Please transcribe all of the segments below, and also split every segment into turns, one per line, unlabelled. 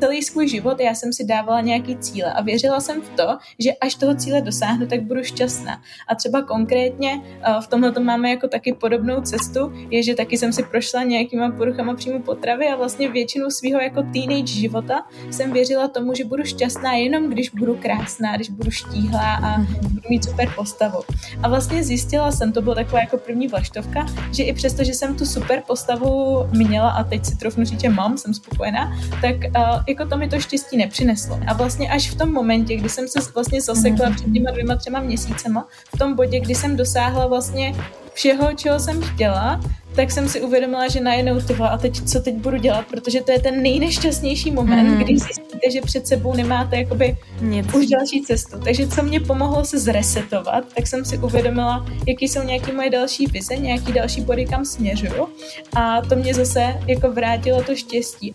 celý svůj život já jsem si dávala nějaký cíle a věřila jsem v to, že až toho cíle dosáhnu, tak budu šťastná. A třeba konkrétně v tomhle máme jako taky podobnou cestu, je, že taky jsem si prošla nějakýma poruchama příjmu potravy a vlastně většinu svého jako teenage života jsem věřila tomu, že budu šťastná jenom když budu krásná, když budu štíhlá a budu mít super postavu. A vlastně zjistila jsem, to byla taková jako první vlaštovka, že i přesto, že jsem tu super postavu měla a teď si trofnu říct, že mám, jsem spokojená, tak uh, jako to mi to štěstí nepřineslo. A vlastně až v tom momentě, kdy jsem se vlastně zasekla před těma dvěma, třema měsícema, v tom bodě, kdy jsem dosáhla vlastně všeho, čeho jsem chtěla, tak jsem si uvědomila, že najednou tyhle, a teď co teď budu dělat, protože to je ten nejnešťastnější moment, mm. kdy zjistíte, že před sebou nemáte jakoby Nic. už další cestu. Takže co mě pomohlo se zresetovat, tak jsem si uvědomila, jaký jsou nějaké moje další vize, nějaký další body, kam směřuju a to mě zase jako vrátilo to štěstí.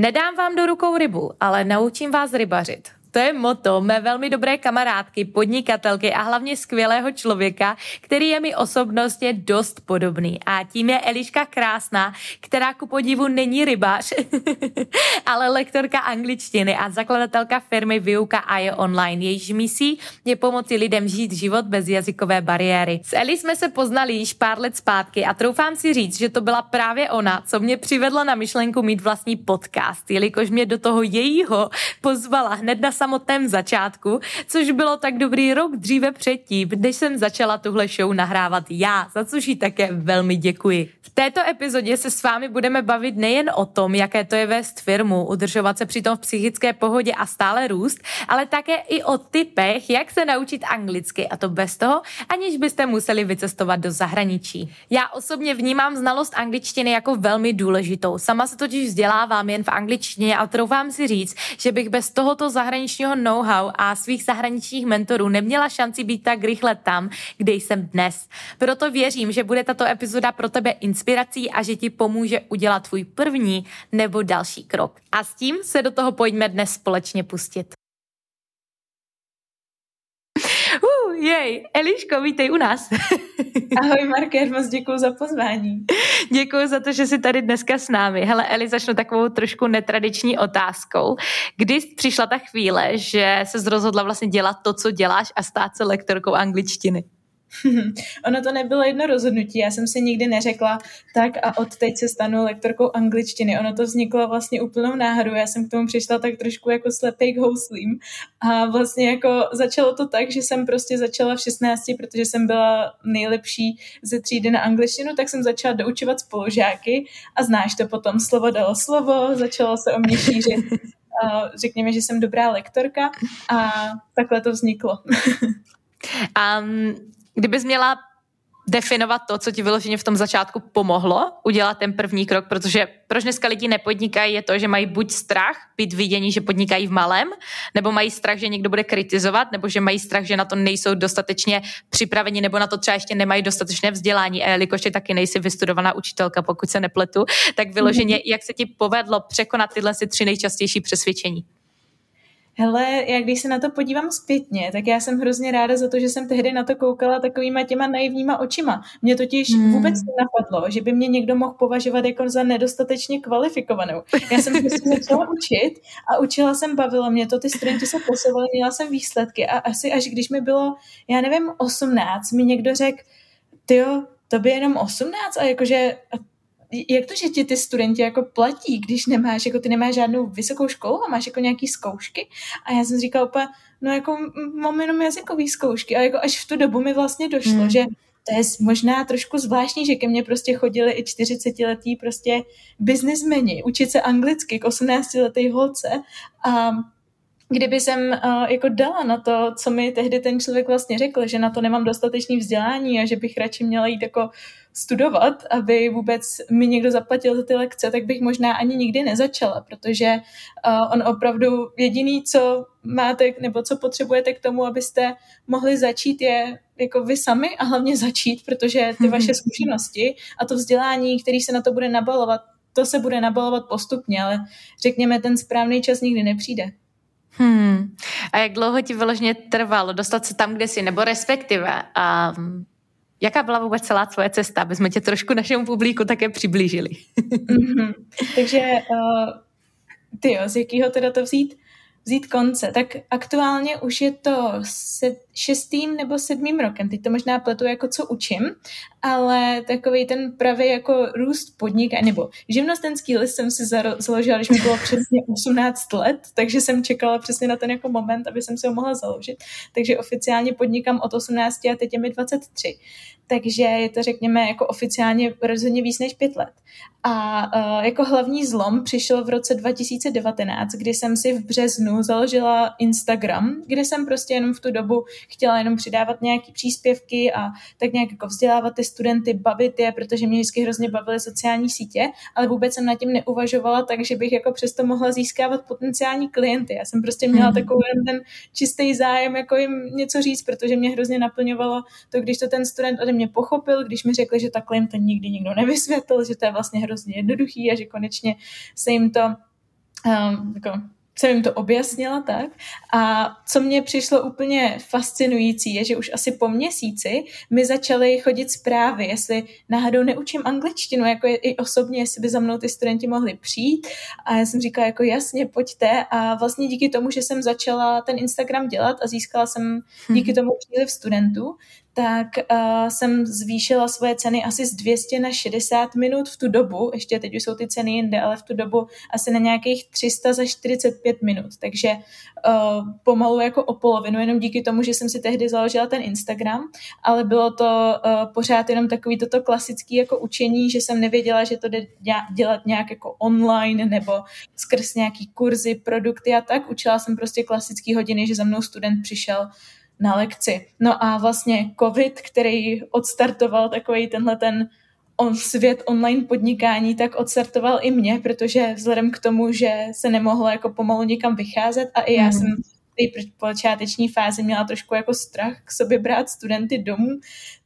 Nedám vám do rukou rybu, ale naučím vás rybařit. To je moto mé velmi dobré kamarádky, podnikatelky a hlavně skvělého člověka, který je mi osobnostně dost podobný. A tím je Eliška Krásná, která ku podivu není rybář, ale lektorka angličtiny a zakladatelka firmy Vyuka a je online. Jejíž misí je pomoci lidem žít život bez jazykové bariéry. S Eli jsme se poznali již pár let zpátky a troufám si říct, že to byla právě ona, co mě přivedla na myšlenku mít vlastní podcast, jelikož mě do toho jejího pozvala hned na samotném začátku, což bylo tak dobrý rok dříve předtím, než jsem začala tuhle show nahrávat já, za což jí také velmi děkuji. V této epizodě se s vámi budeme bavit nejen o tom, jaké to je vést firmu, udržovat se přitom v psychické pohodě a stále růst, ale také i o typech, jak se naučit anglicky a to bez toho, aniž byste museli vycestovat do zahraničí. Já osobně vnímám znalost angličtiny jako velmi důležitou. Sama se totiž vzdělávám jen v angličtině a troufám si říct, že bych bez tohoto zahraničí zahraničního know-how a svých zahraničních mentorů neměla šanci být tak rychle tam, kde jsem dnes. Proto věřím, že bude tato epizoda pro tebe inspirací a že ti pomůže udělat tvůj první nebo další krok. A s tím se do toho pojďme dnes společně pustit. Uh, jej, Eliško, vítej u nás.
Ahoj Markér, moc děkuji za pozvání.
Děkuji za to, že jsi tady dneska s námi. Hele, Eli, začnu takovou trošku netradiční otázkou. Kdy přišla ta chvíle, že se rozhodla vlastně dělat to, co děláš a stát se lektorkou angličtiny?
ono to nebylo jedno rozhodnutí, já jsem si nikdy neřekla, tak a od teď se stanu lektorkou angličtiny. Ono to vzniklo vlastně úplnou náhodou, já jsem k tomu přišla tak trošku jako slepej k houslím a vlastně jako začalo to tak, že jsem prostě začala v 16, protože jsem byla nejlepší ze třídy na angličtinu, tak jsem začala doučovat spolužáky a znáš to potom, slovo dalo slovo, začalo se o mě šířit řekněme, že jsem dobrá lektorka a takhle to vzniklo.
um, Kdybys měla definovat to, co ti vyloženě v tom začátku pomohlo udělat ten první krok, protože proč dneska lidi nepodnikají, je to, že mají buď strach být vidění, že podnikají v malém, nebo mají strach, že někdo bude kritizovat, nebo že mají strach, že na to nejsou dostatečně připraveni, nebo na to třeba ještě nemají dostatečné vzdělání. A jelikož ty taky nejsi vystudovaná učitelka, pokud se nepletu, tak vyloženě, jak se ti povedlo překonat tyhle si tři nejčastější přesvědčení?
Hele, já když se na to podívám zpětně, tak já jsem hrozně ráda za to, že jsem tehdy na to koukala takovýma těma naivníma očima. Mě totiž hmm. vůbec nenapadlo, že by mě někdo mohl považovat jako za nedostatečně kvalifikovanou. Já jsem se prostě začala učit a učila jsem, bavilo mě to, ty studenti se posouvali, měla jsem výsledky a asi až když mi bylo, já nevím, 18, mi někdo řekl, ty jo, to by jenom 18 a jakože jak to, že ti ty studenti jako platí, když nemáš, jako ty nemáš žádnou vysokou školu a máš jako nějaký zkoušky? A já jsem říkala úplně, no jako mám jenom jazykový zkoušky a jako až v tu dobu mi vlastně došlo, hmm. že to je možná trošku zvláštní, že ke mně prostě chodili i 40-letí prostě biznismeni učit se anglicky k 18-letý holce a kdyby jsem uh, jako dala na to, co mi tehdy ten člověk vlastně řekl, že na to nemám dostatečný vzdělání a že bych radši měla jít jako studovat, aby vůbec mi někdo zaplatil za ty lekce, tak bych možná ani nikdy nezačala, protože uh, on opravdu jediný, co máte nebo co potřebujete k tomu, abyste mohli začít, je jako vy sami a hlavně začít, protože ty vaše zkušenosti a to vzdělání, který se na to bude nabalovat, to se bude nabalovat postupně, ale řekněme, ten správný čas nikdy nepřijde.
Hmm. A jak dlouho ti vyloženě trvalo dostat se tam, kde jsi, nebo respektive um, jaká byla vůbec celá tvoje cesta, aby jsme tě trošku našemu publiku také přiblížili?
mm-hmm. Takže uh, ty jo, z jakého teda to vzít? vzít konce, tak aktuálně už je to šestým nebo sedmým rokem, teď to možná pletu jako co učím, ale takový ten pravý jako růst podnik, nebo živnostenský list jsem si založila, když mi bylo přesně 18 let, takže jsem čekala přesně na ten jako moment, aby jsem si ho mohla založit. Takže oficiálně podnikám od 18 a teď je mi 23 takže je to, řekněme, jako oficiálně rozhodně víc než pět let. A uh, jako hlavní zlom přišel v roce 2019, kdy jsem si v březnu založila Instagram, kde jsem prostě jenom v tu dobu chtěla jenom přidávat nějaký příspěvky a tak nějak jako vzdělávat ty studenty, bavit je, protože mě vždycky hrozně bavily sociální sítě, ale vůbec jsem nad tím neuvažovala tak, že bych jako přesto mohla získávat potenciální klienty. Já jsem prostě měla hmm. takový ten čistý zájem, jako jim něco říct, protože mě hrozně naplňovalo to, když to ten student ode mě pochopil, když mi řekli, že takhle jim to nikdy nikdo nevysvětlil, že to je vlastně hrozně jednoduchý a že konečně se jim to um, jako jsem jim to objasnila tak. A co mě přišlo úplně fascinující, je, že už asi po měsíci mi začaly chodit zprávy, jestli náhodou neučím angličtinu, jako je, i osobně, jestli by za mnou ty studenti mohli přijít. A já jsem říkala, jako jasně, pojďte. A vlastně díky tomu, že jsem začala ten Instagram dělat a získala jsem díky tomu příliv studentů, tak uh, jsem zvýšila svoje ceny asi z 200 na 60 minut v tu dobu, ještě teď už jsou ty ceny jinde, ale v tu dobu asi na nějakých 300 za 45 minut, takže uh, pomalu jako o polovinu, jenom díky tomu, že jsem si tehdy založila ten Instagram, ale bylo to uh, pořád jenom takový toto klasický jako učení, že jsem nevěděla, že to jde dělat nějak jako online nebo skrz nějaký kurzy, produkty a tak. Učila jsem prostě klasický hodiny, že za mnou student přišel na lekci. No a vlastně covid, který odstartoval takový tenhle ten on, svět online podnikání, tak odstartoval i mě, protože vzhledem k tomu, že se nemohlo jako pomalu někam vycházet a i já mm. jsem v té počáteční fázi měla trošku jako strach k sobě brát studenty domů,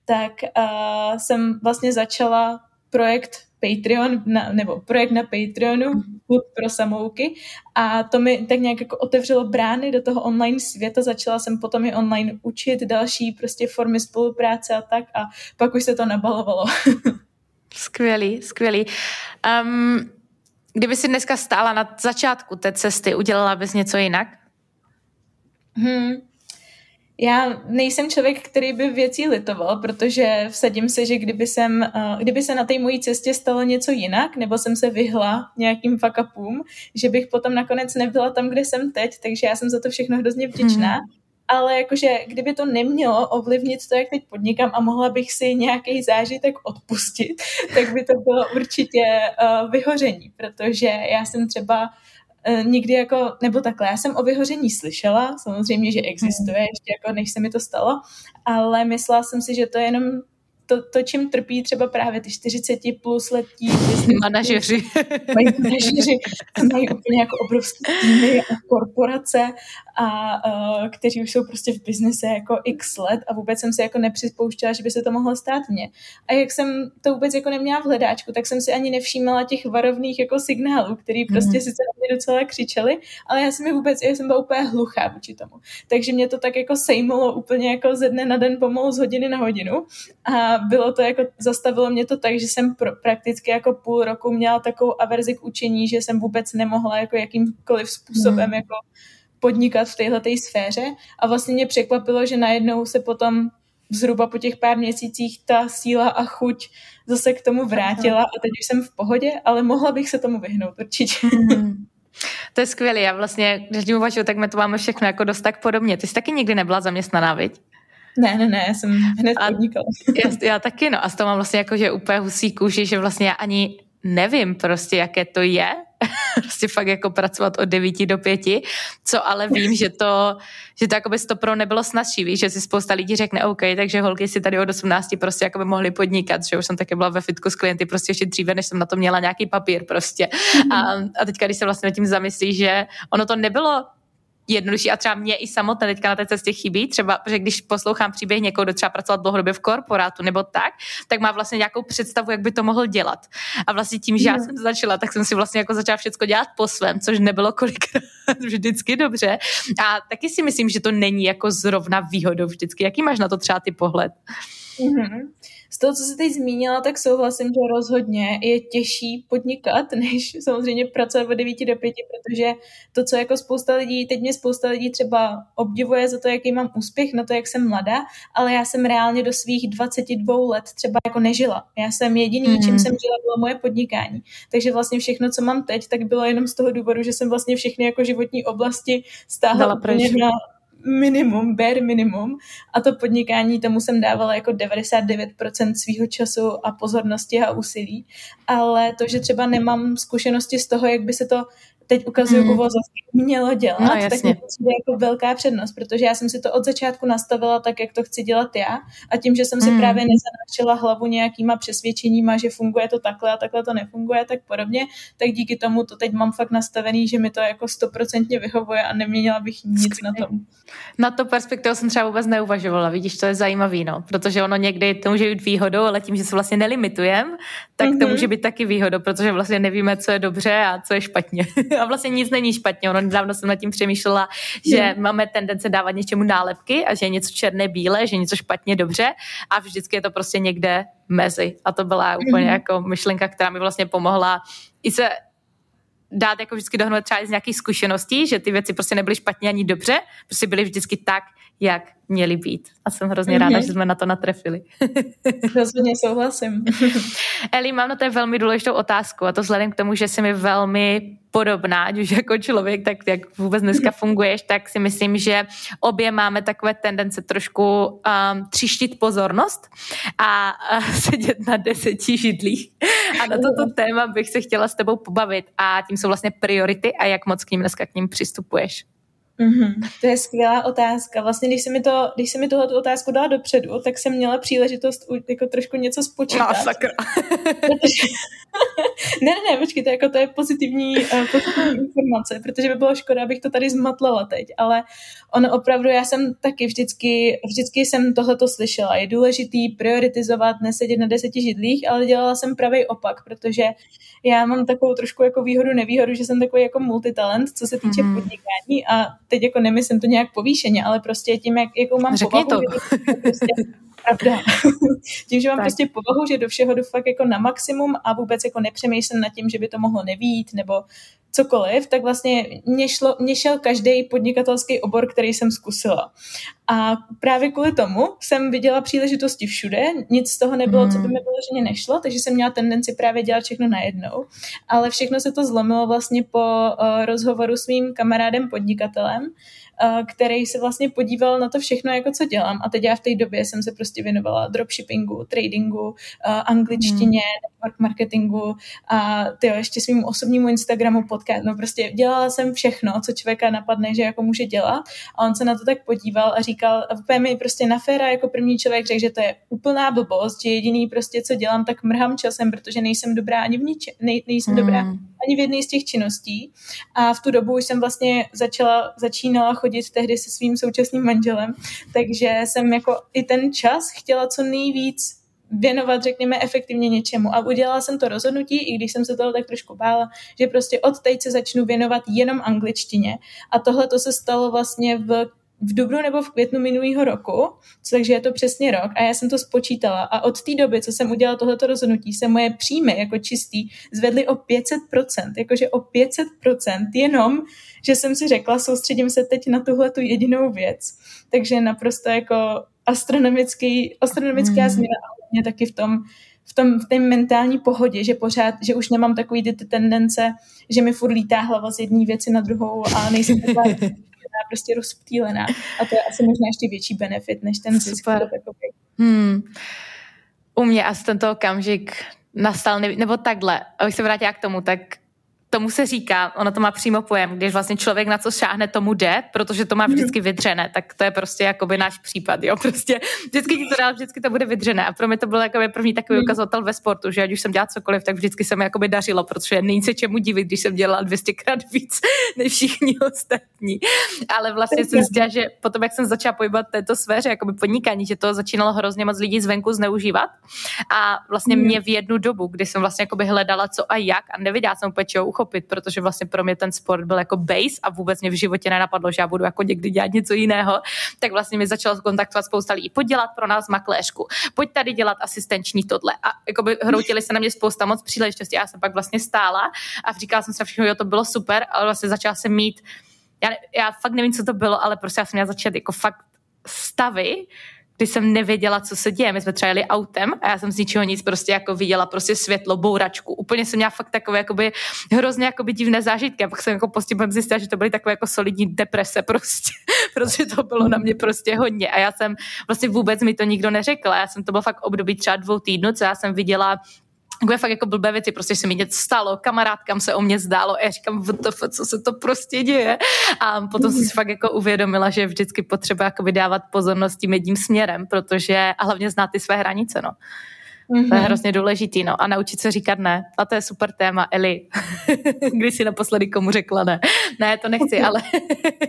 tak uh, jsem vlastně začala projekt Patreon, na, nebo projekt na Patreonu, klub pro samouky a to mi tak nějak jako otevřelo brány do toho online světa, začala jsem potom i online učit další prostě formy spolupráce a tak a pak už se to nabalovalo.
skvělý, skvělý. Um, kdyby si dneska stála na začátku té cesty, udělala bys něco jinak?
Hmm, já nejsem člověk, který by věcí litoval, protože vsadím se, že kdyby, jsem, uh, kdyby se na té mojí cestě stalo něco jinak, nebo jsem se vyhla nějakým fakapům, že bych potom nakonec nebyla tam, kde jsem teď, takže já jsem za to všechno hrozně vděčná. Hmm. Ale jakože kdyby to nemělo ovlivnit to, jak teď podnikám a mohla bych si nějaký zážitek odpustit, tak by to bylo určitě uh, vyhoření, protože já jsem třeba nikdy jako, nebo takhle, já jsem o vyhoření slyšela, samozřejmě, že existuje, hmm. ještě jako než se mi to stalo, ale myslela jsem si, že to je jenom to, to, čím trpí třeba právě ty 40 plus letí
manažeři.
Mají manažeři, mají úplně jako obrovské týmy a korporace a uh, kteří už jsou prostě v biznise jako x let a vůbec jsem si jako nepřispouštěla, že by se to mohlo stát mně. A jak jsem to vůbec jako neměla v hledáčku, tak jsem si ani nevšímala těch varovných jako signálů, který prostě mm. sice na mě docela křičeli, ale já jsem mi vůbec, já jsem byla úplně hluchá vůči tomu. Takže mě to tak jako sejmulo úplně jako ze dne na den pomalu z hodiny na hodinu a bylo to jako, zastavilo mě to tak, že jsem pro, prakticky jako půl roku měla takovou averzi k učení, že jsem vůbec nemohla jako jakýmkoliv způsobem mm. jako podnikat v téhle sféře a vlastně mě překvapilo, že najednou se potom zhruba po těch pár měsících ta síla a chuť zase k tomu vrátila a teď už jsem v pohodě, ale mohla bych se tomu vyhnout určitě. Mm.
To je skvělé. Já vlastně, když uvažuji, tak my to máme všechno jako dost tak podobně. Ty jsi taky nikdy nebyla zaměstnaná, viď?
Ne, ne, ne, já jsem hned podnikala.
Já, já taky, no. A z toho mám vlastně jako, že úplně husí kůži, že vlastně já ani nevím prostě, jaké to je, prostě fakt jako pracovat od 9 do 5, co ale vím, že to, že to jako by to pro nebylo snazší, víš, že si spousta lidí řekne OK, takže holky si tady od 18 prostě jako by mohly podnikat, že už jsem také byla ve fitku s klienty prostě ještě dříve, než jsem na to měla nějaký papír prostě. A, a teďka, když se vlastně nad tím zamyslí, že ono to nebylo jednodušší a třeba mě i samotné teďka na té cestě chybí, třeba, že když poslouchám příběh někoho, kdo třeba pracoval dlouhodobě v korporátu nebo tak, tak má vlastně nějakou představu, jak by to mohl dělat. A vlastně tím, že já jsem začala, tak jsem si vlastně jako začala všechno dělat po svém, což nebylo kolikrát vždycky dobře. A taky si myslím, že to není jako zrovna výhodou vždycky. Jaký máš na to třeba ty pohled?
Mm-hmm. Z toho, co jsi teď zmínila, tak souhlasím, že rozhodně je těžší podnikat, než samozřejmě pracovat od 9 do 5, protože to, co jako spousta lidí, teď mě spousta lidí třeba obdivuje za to, jaký mám úspěch, na to, jak jsem mladá, ale já jsem reálně do svých 22 let třeba jako nežila. Já jsem jediný, mm. čím jsem žila, bylo moje podnikání. Takže vlastně všechno, co mám teď, tak bylo jenom z toho důvodu, že jsem vlastně všechny jako životní oblasti stáhla na minimum, bare minimum a to podnikání tomu jsem dávala jako 99% svého času a pozornosti a úsilí, ale to, že třeba nemám zkušenosti z toho, jak by se to teď ukazuju hmm. uvozovky, mělo dělat, no, tak mi to jako velká přednost, protože já jsem si to od začátku nastavila tak, jak to chci dělat já a tím, že jsem si hmm. právě nezanášela hlavu nějakýma přesvědčeníma, že funguje to takhle a takhle to nefunguje, tak podobně, tak díky tomu to teď mám fakt nastavený, že mi to jako stoprocentně vyhovuje a neměla bych nic Skvělý. na tom.
Na to perspektivu jsem třeba vůbec neuvažovala, vidíš, to je zajímavý, no, protože ono někdy to může být výhodou, ale tím, že se vlastně nelimitujem, tak mm-hmm. to mhm. může být taky výhodou, protože vlastně nevíme, co je dobře a co je špatně. a vlastně nic není špatně. Ono nedávno jsem nad tím přemýšlela, že hmm. máme tendence dávat něčemu nálepky a že je něco černé, bílé, že je něco špatně, dobře a vždycky je to prostě někde mezi. A to byla úplně hmm. jako myšlenka, která mi vlastně pomohla i se dát jako vždycky dohnout třeba z nějakých zkušeností, že ty věci prostě nebyly špatně ani dobře, prostě byly vždycky tak, jak měly být. A jsem hrozně mm-hmm. ráda, že jsme na to natrefili.
Rozhodně souhlasím.
Eli, mám na to velmi důležitou otázku a to vzhledem k tomu, že jsi mi velmi podobná, ať už jako člověk, tak jak vůbec dneska funguješ, tak si myslím, že obě máme takové tendence trošku um, třištit pozornost a, a sedět na deseti židlích. A na toto téma bych se chtěla s tebou pobavit a tím jsou vlastně priority a jak moc k ním dneska k ním přistupuješ.
Mm-hmm. To je skvělá otázka. Vlastně, když se mi, to, když se mi tuhle otázku dala dopředu, tak jsem měla příležitost jako trošku něco spočítat.
No, sakra.
ne, ne, počkej, to, jako, to je pozitivní, uh, pozitivní informace, protože by bylo škoda, abych to tady zmatlala teď, ale ono opravdu, já jsem taky vždycky, vždycky jsem tohleto slyšela. Je důležitý prioritizovat, nesedět na deseti židlích, ale dělala jsem pravý opak, protože já mám takovou trošku jako výhodu, nevýhodu, že jsem takový jako multitalent, co se týče mm. podnikání a teď jako nemyslím to nějak povýšeně, ale prostě tím, jak, jakou mám
Řekni povahu,
to. prostě pravda. tím, že mám tak. prostě povahu, že do všeho jdu fakt jako na maximum a vůbec jako nepřemýšlím nad tím, že by to mohlo nevít nebo cokoliv, tak vlastně mě, šlo, mě šel každý podnikatelský obor, který jsem zkusila. A právě kvůli tomu jsem viděla příležitosti všude, nic z toho nebylo, co by mi bylo, že mě nešlo, takže jsem měla tendenci právě dělat všechno najednou. Ale všechno se to zlomilo vlastně po uh, rozhovoru s mým kamarádem podnikatelem, který se vlastně podíval na to všechno, jako co dělám. A teď já v té době jsem se prostě věnovala dropshippingu, tradingu, angličtině, network marketingu a ty ještě svým osobnímu Instagramu podcast. No prostě dělala jsem všechno, co člověka napadne, že jako může dělat. A on se na to tak podíval a říkal, úplně mi prostě na féra jako první člověk řekl, že to je úplná blbost, že jediný prostě, co dělám, tak mrhám časem, protože nejsem dobrá ani v niče, nej, nejsem mm. dobrá ani v jedné z těch činností. A v tu dobu už jsem vlastně začala, začínala chodit tehdy se svým současným manželem, takže jsem jako i ten čas chtěla co nejvíc věnovat, řekněme, efektivně něčemu. A udělala jsem to rozhodnutí, i když jsem se toho tak trošku bála, že prostě od teď se začnu věnovat jenom angličtině. A tohle to se stalo vlastně v v dubnu nebo v květnu minulého roku, takže je to přesně rok a já jsem to spočítala a od té doby, co jsem udělala tohleto rozhodnutí, se moje příjmy jako čistý zvedly o 500%, jakože o 500% jenom, že jsem si řekla, soustředím se teď na tuhle tu jedinou věc. Takže naprosto jako astronomický, astronomická mm. změna mě taky v tom, v tom, v té mentální pohodě, že pořád, že už nemám takový ty, ty tendence, že mi furt lítá hlava z jedné věci na druhou a nejsem taková prostě rozptýlená. A to je asi možná ještě větší benefit, než ten zisk. Super.
Hmm. U mě asi tento okamžik nastal, nebo takhle, abych se vrátila k tomu, tak tomu se říká, ono to má přímo pojem, když vlastně člověk na co šáhne, tomu jde, protože to má vždycky vydřené, tak to je prostě jakoby náš případ, jo, prostě vždycky ti to dál, vždycky to bude vydřené a pro mě to byl jakoby první takový hmm. ukazatel ve sportu, že ať už jsem dělala cokoliv, tak vždycky se mi jakoby dařilo, protože není se čemu divit, když jsem dělala 200 krát víc než všichni ostatní. Ale vlastně jsem zjistila, že potom, jak jsem začala pohybovat této sféře, jakoby podnikání, že to začínalo hrozně moc lidí zvenku zneužívat a vlastně hmm. mě v jednu dobu, kdy jsem vlastně jakoby hledala co a jak a nevěděla jsem úplně čeho uchopit, protože vlastně pro mě ten sport byl jako base a vůbec mě v životě nenapadlo, že já budu jako někdy dělat něco jiného, tak vlastně mi začalo kontaktovat spousta lidí. Pojď dělat pro nás makléřku, pojď tady dělat asistenční tohle. A jako by hroutili se na mě spousta moc příležitostí. Já jsem pak vlastně stála a říkala jsem se všechno, jo, to bylo super, ale vlastně začala jsem mít já, já fakt nevím, co to bylo, ale prostě já jsem měla začít jako fakt stavy, kdy jsem nevěděla, co se děje. My jsme třeba jeli autem a já jsem z ničeho nic prostě jako viděla prostě světlo, bouračku. Úplně jsem měla fakt takové jakoby hrozně jakoby divné zážitky. A pak jsem jako postupem zjistila, že to byly takové jako solidní deprese prostě, protože to bylo na mě prostě hodně. A já jsem vlastně vůbec mi to nikdo neřekl. Já jsem to bylo fakt období třeba dvou týdnů, co já jsem viděla takové fakt jako blbé věci, prostě se mi něco stalo, kamarádkám se o mě zdálo a já říkám, WTF, co se to prostě děje. A potom jsem si fakt jako uvědomila, že je vždycky potřeba jako vydávat pozornost tím jedním směrem, protože a hlavně znát ty své hranice, no. Mm-hmm. To je mhm. hrozně důležitý, no. A naučit se říkat ne. A to je super téma, Eli. Když si naposledy komu řekla ne. Ne, to nechci, ale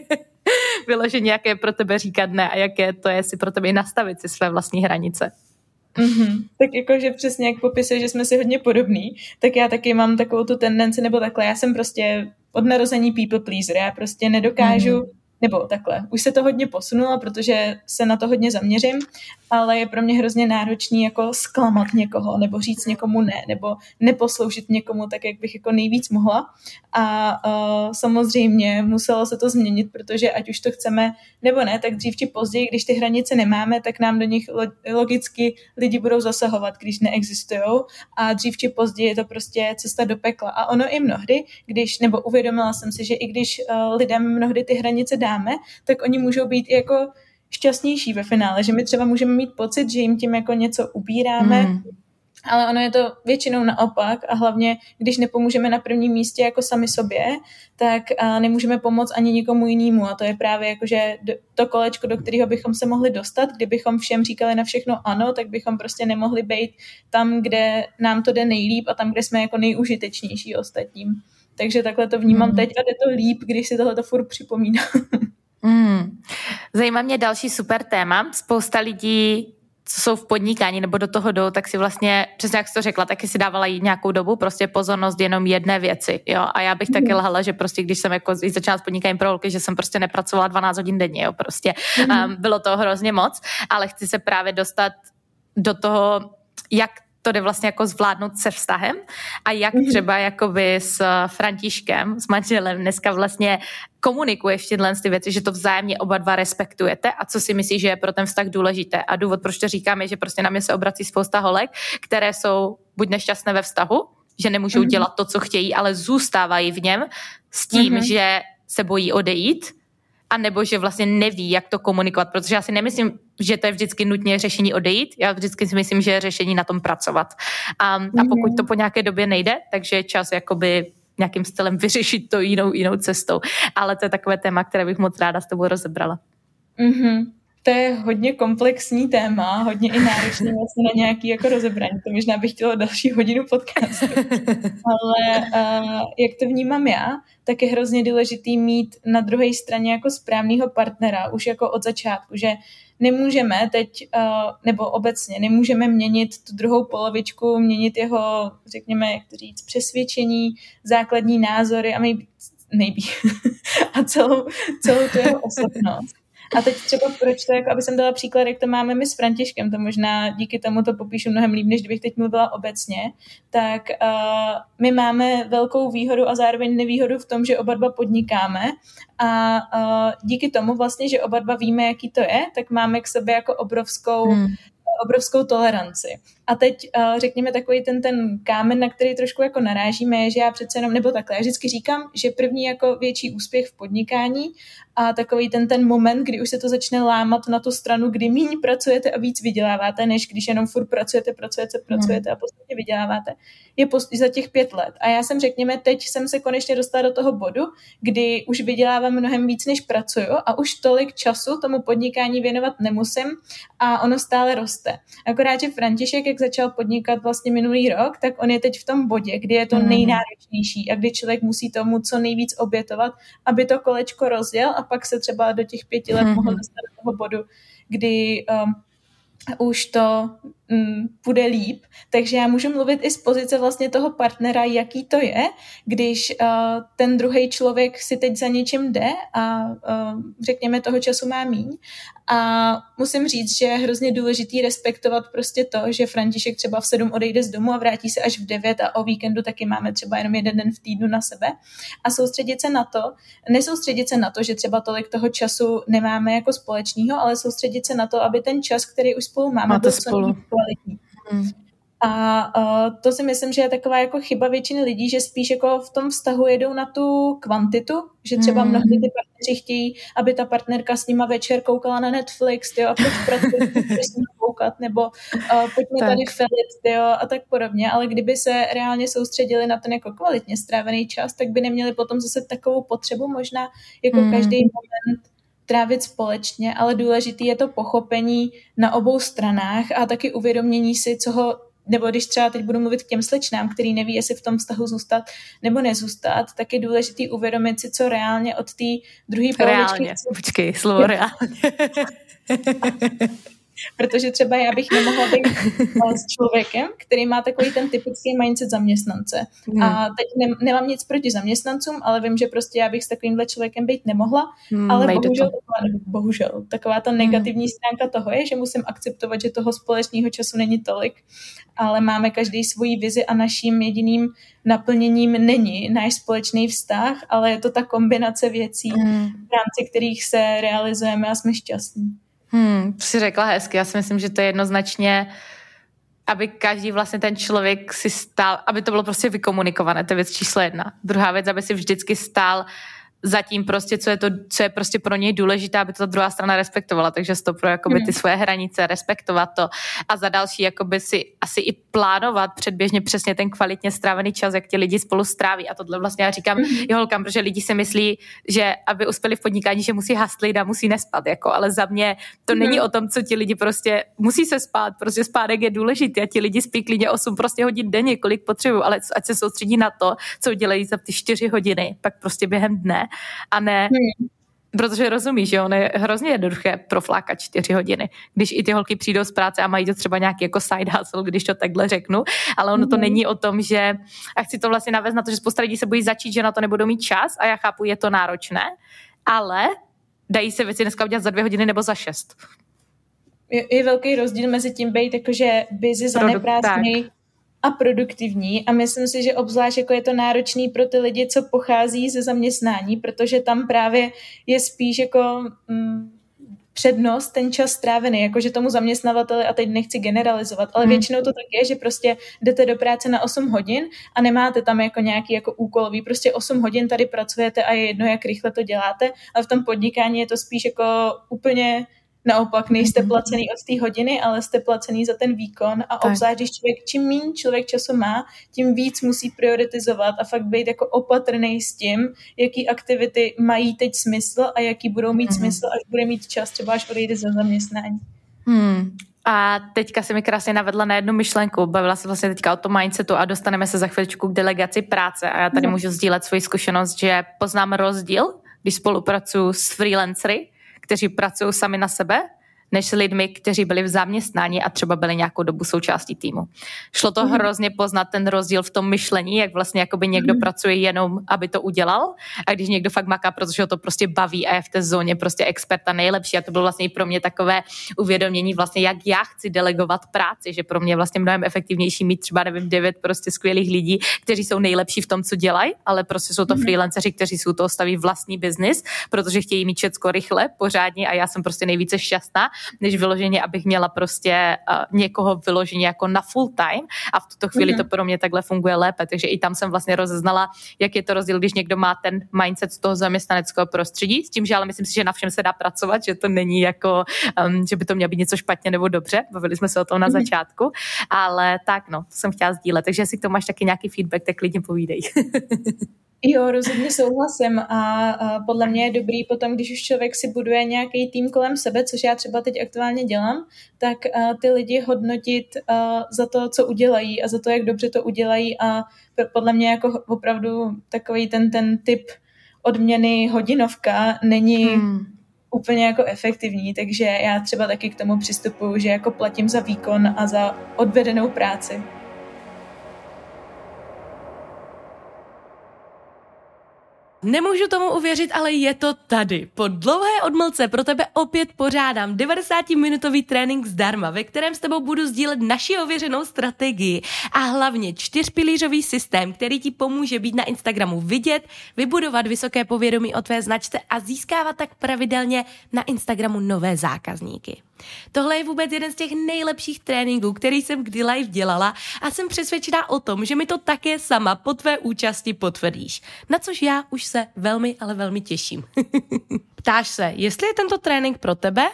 vyloženě, jaké pro tebe říkat ne a jaké to je si pro tebe nastavit si své vlastní hranice.
Mm-hmm. Tak jakože přesně jak popisuje, že jsme si hodně podobní, tak já taky mám takovou tu tendenci, nebo takhle, já jsem prostě od narození people pleaser, já prostě nedokážu mm-hmm nebo takhle, už se to hodně posunulo, protože se na to hodně zaměřím, ale je pro mě hrozně náročný jako zklamat někoho, nebo říct někomu ne, nebo neposloužit někomu tak, jak bych jako nejvíc mohla. A uh, samozřejmě muselo se to změnit, protože ať už to chceme nebo ne, tak dřív či později, když ty hranice nemáme, tak nám do nich logicky lidi budou zasahovat, když neexistují. A dřív či později je to prostě cesta do pekla. A ono i mnohdy, když, nebo uvědomila jsem si, že i když uh, lidem mnohdy ty hranice dáme, tak oni můžou být jako šťastnější ve finále, že my třeba můžeme mít pocit, že jim tím jako něco ubíráme, mm. ale ono je to většinou naopak a hlavně, když nepomůžeme na prvním místě jako sami sobě, tak nemůžeme pomoct ani nikomu jinému a to je právě jako, že to kolečko, do kterého bychom se mohli dostat, kdybychom všem říkali na všechno ano, tak bychom prostě nemohli být tam, kde nám to jde nejlíp a tam, kde jsme jako nejužitečnější ostatním. Takže takhle to vnímám mm. teď a jde to líp, když si tohle furt připomínám.
mm. Zajímá mě další super téma. Spousta lidí co jsou v podnikání nebo do toho jdou, tak si vlastně, přesně jak jsi to řekla, taky si dávala jít nějakou dobu prostě pozornost jenom jedné věci, jo. A já bych taky mm. lhala, že prostě když jsem jako začala s podnikáním pro holky, že jsem prostě nepracovala 12 hodin denně, jo, prostě. Mm. Um, bylo to hrozně moc, ale chci se právě dostat do toho, jak to jde vlastně jako zvládnout se vztahem a jak mhm. třeba jakoby s Františkem, s manželem dneska vlastně komunikuješ tyhle ty věci, že to vzájemně oba dva respektujete a co si myslíš, že je pro ten vztah důležité. A důvod, proč to říkám, je, že prostě na mě se obrací spousta holek, které jsou buď nešťastné ve vztahu, že nemůžou mm-hmm. dělat to, co chtějí, ale zůstávají v něm s tím, mm-hmm. že se bojí odejít a nebo že vlastně neví, jak to komunikovat, protože já si nemyslím, že to je vždycky nutně řešení odejít, já vždycky si myslím, že je řešení na tom pracovat. A, a pokud to po nějaké době nejde, takže je čas jakoby nějakým stylem vyřešit to jinou, jinou cestou. Ale to je takové téma, které bych moc ráda s tebou rozebrala.
Mm-hmm to je hodně komplexní téma, hodně i náročné vlastně na nějaký jako rozebrání. To možná bych chtěla další hodinu podcastu. Ale uh, jak to vnímám já, tak je hrozně důležitý mít na druhé straně jako správného partnera, už jako od začátku, že nemůžeme teď, uh, nebo obecně, nemůžeme měnit tu druhou polovičku, měnit jeho, řekněme, jak to říct, přesvědčení, základní názory a maybe, maybe a celou, celou tu jeho osobnost. A teď třeba proč to, jako, aby jsem dala příklad, jak to máme my s Františkem, to možná díky tomu to popíšu mnohem líp, než kdybych teď mluvila obecně, tak uh, my máme velkou výhodu a zároveň nevýhodu v tom, že oba dva podnikáme. A uh, díky tomu vlastně, že oba dva víme, jaký to je, tak máme k sobě jako obrovskou hmm. obrovskou toleranci. A teď uh, řekněme takový ten, ten kámen, na který trošku jako narážíme, je, že já přece jenom, nebo takhle, já vždycky říkám, že první jako větší úspěch v podnikání a takový ten, ten moment, kdy už se to začne lámat na tu stranu, kdy míň pracujete a víc vyděláváte, než když jenom furt pracujete, pracujete, pracujete a podstatě vyděláváte, je post- za těch pět let. A já jsem, řekněme, teď jsem se konečně dostala do toho bodu, kdy už vydělávám mnohem víc, než pracuju a už tolik času tomu podnikání věnovat nemusím a ono stále roste. Akorát, že František, jak začal podnikat vlastně minulý rok, tak on je teď v tom bodě, kdy je to mm. nejnáročnější a kdy člověk musí tomu co nejvíc obětovat, aby to kolečko rozjel a pak se třeba do těch pěti let mm. mohl dostat do toho bodu, kdy um, už to bude líp. Takže já můžu mluvit i z pozice vlastně toho partnera, jaký to je, když uh, ten druhý člověk si teď za něčím jde a uh, řekněme toho času má míň. A musím říct, že je hrozně důležitý respektovat prostě to, že František třeba v sedm odejde z domu a vrátí se až v devět a o víkendu taky máme třeba jenom jeden den v týdnu na sebe a soustředit se na to, nesoustředit se na to, že třeba tolik toho času nemáme jako společného, ale soustředit se na to, aby ten čas, který už spolu máme,
Máte byl spolu. co kvalitní.
Hmm. A uh, to si myslím, že je taková jako chyba většiny lidí, že spíš jako v tom vztahu jedou na tu kvantitu, že třeba mm. mnohdy ty partneři chtějí, aby ta partnerka s nima večer koukala na Netflix, jo, a proč pracuje, s ním koukat, nebo uh, pojďme tak. tady filit, jo, a tak podobně, ale kdyby se reálně soustředili na ten jako kvalitně strávený čas, tak by neměli potom zase takovou potřebu možná jako mm. každý moment trávit společně, ale důležitý je to pochopení na obou stranách a taky uvědomění si, co ho nebo když třeba teď budu mluvit k těm slečnám, který neví, jestli v tom vztahu zůstat nebo nezůstat, tak je důležitý uvědomit si, co reálně od té druhé polovičky.
Reálně, počkej, slovo reálně.
Protože třeba já bych nemohla být s člověkem, který má takový ten typický mindset zaměstnance. Hmm. A teď ne, nemám nic proti zaměstnancům, ale vím, že prostě já bych s takovýmhle člověkem být nemohla. Hmm, ale bohužel, taková, bohužel, taková ta negativní hmm. stránka toho je, že musím akceptovat, že toho společného času není tolik, ale máme každý svoji vizi a naším jediným naplněním není náš společný vztah, ale je to ta kombinace věcí, hmm. v rámci kterých se realizujeme a jsme šťastní.
Hmm, to si řekla hezky. Já si myslím, že to je jednoznačně aby každý vlastně ten člověk si stál, aby to bylo prostě vykomunikované, to je věc číslo jedna. Druhá věc, aby si vždycky stál zatím prostě, co je, to, co je prostě pro něj důležité, aby to ta druhá strana respektovala, takže to pro jakoby ty hmm. svoje hranice, respektovat to. A za další jakoby si asi i plánovat předběžně přesně ten kvalitně strávený čas, jak ti lidi spolu stráví. A tohle vlastně já říkám mm-hmm. i holkám, protože lidi si myslí, že aby uspěli v podnikání, že musí hastlit a musí nespat, jako, ale za mě to mm-hmm. není o tom, co ti lidi prostě musí se spát, prostě spádek je důležitý a ti lidi spí klidně 8 prostě hodin denně, kolik potřebují, ale ať se soustředí na to, co dělají za ty 4 hodiny, pak prostě během dne a ne hmm. Protože rozumíš, že on je hrozně jednoduché proflákat čtyři hodiny. Když i ty holky přijdou z práce a mají to třeba nějaký jako side hustle, když to takhle řeknu, ale ono to hmm. není o tom, že a chci to vlastně navést na to, že spousta lidí se bojí začít, že na to nebudou mít čas a já chápu, je to náročné, ale dají se věci dneska udělat za dvě hodiny nebo za šest.
Je, je velký rozdíl mezi tím být jakože busy, zaneprázdný a produktivní a myslím si, že obzvlášť jako je to náročný pro ty lidi, co pochází ze zaměstnání, protože tam právě je spíš jako mm, přednost ten čas strávený, jakože tomu zaměstnavateli, a teď nechci generalizovat, ale hmm. většinou to tak je, že prostě jdete do práce na 8 hodin a nemáte tam jako nějaký jako úkolový, prostě 8 hodin tady pracujete a je jedno, jak rychle to děláte, ale v tom podnikání je to spíš jako úplně Naopak, nejste mhm. placený od té hodiny, ale jste placený za ten výkon a tak. obzvlášť, když člověk, čím méně člověk času má, tím víc musí prioritizovat a fakt být jako opatrný s tím, jaký aktivity mají teď smysl a jaký budou mít mm-hmm. smysl, až bude mít čas, třeba až odejde za zaměstnání.
Hmm. A teďka se mi krásně navedla na jednu myšlenku. Bavila se vlastně teďka o tom mindsetu a dostaneme se za chviličku k delegaci práce. A já tady no. můžu sdílet svoji zkušenost, že poznám rozdíl, když spolupracuji s freelancery, kteří pracují sami na sebe než s lidmi, kteří byli v zaměstnání a třeba byli nějakou dobu součástí týmu. Šlo to mm. hrozně poznat ten rozdíl v tom myšlení, jak vlastně jakoby někdo mm. pracuje jenom, aby to udělal a když někdo fakt maká, protože ho to prostě baví a je v té zóně prostě experta nejlepší a to bylo vlastně i pro mě takové uvědomění vlastně, jak já chci delegovat práci, že pro mě je vlastně mnohem efektivnější mít třeba, nevím, devět prostě skvělých lidí, kteří jsou nejlepší v tom, co dělají, ale prostě jsou to mm. freelanceri, kteří jsou toho staví vlastní biznis, protože chtějí mít všecko rychle, pořádně a já jsem prostě nejvíce šťastná, než vyloženě, abych měla prostě uh, někoho vyloženě jako na full time a v tuto chvíli mm-hmm. to pro mě takhle funguje lépe, takže i tam jsem vlastně rozeznala, jak je to rozdíl, když někdo má ten mindset z toho zaměstnaneckého prostředí, s tím, že ale myslím si, že na všem se dá pracovat, že to není jako, um, že by to mělo být něco špatně nebo dobře, bavili jsme se o tom na mm-hmm. začátku, ale tak no, to jsem chtěla sdílet, takže jestli k tomu máš taky nějaký feedback, tak klidně povídej.
Jo, rozhodně souhlasím a, a podle mě je dobrý potom, když už člověk si buduje nějaký tým kolem sebe, což já třeba teď aktuálně dělám, tak a, ty lidi hodnotit a, za to, co udělají a za to, jak dobře to udělají a podle mě jako opravdu takový ten, ten typ odměny hodinovka není hmm. úplně jako efektivní, takže já třeba taky k tomu přistupuju, že jako platím za výkon a za odvedenou práci.
Nemůžu tomu uvěřit, ale je to tady. Po dlouhé odmlce pro tebe opět pořádám 90-minutový trénink zdarma, ve kterém s tebou budu sdílet naši ověřenou strategii a hlavně čtyřpilířový systém, který ti pomůže být na Instagramu vidět, vybudovat vysoké povědomí o tvé značce a získávat tak pravidelně na Instagramu nové zákazníky. Tohle je vůbec jeden z těch nejlepších tréninků, který jsem kdy live dělala a jsem přesvědčená o tom, že mi to také sama po tvé účasti potvrdíš. Na což já už se velmi, ale velmi těším. Ptáš se, jestli je tento trénink pro tebe?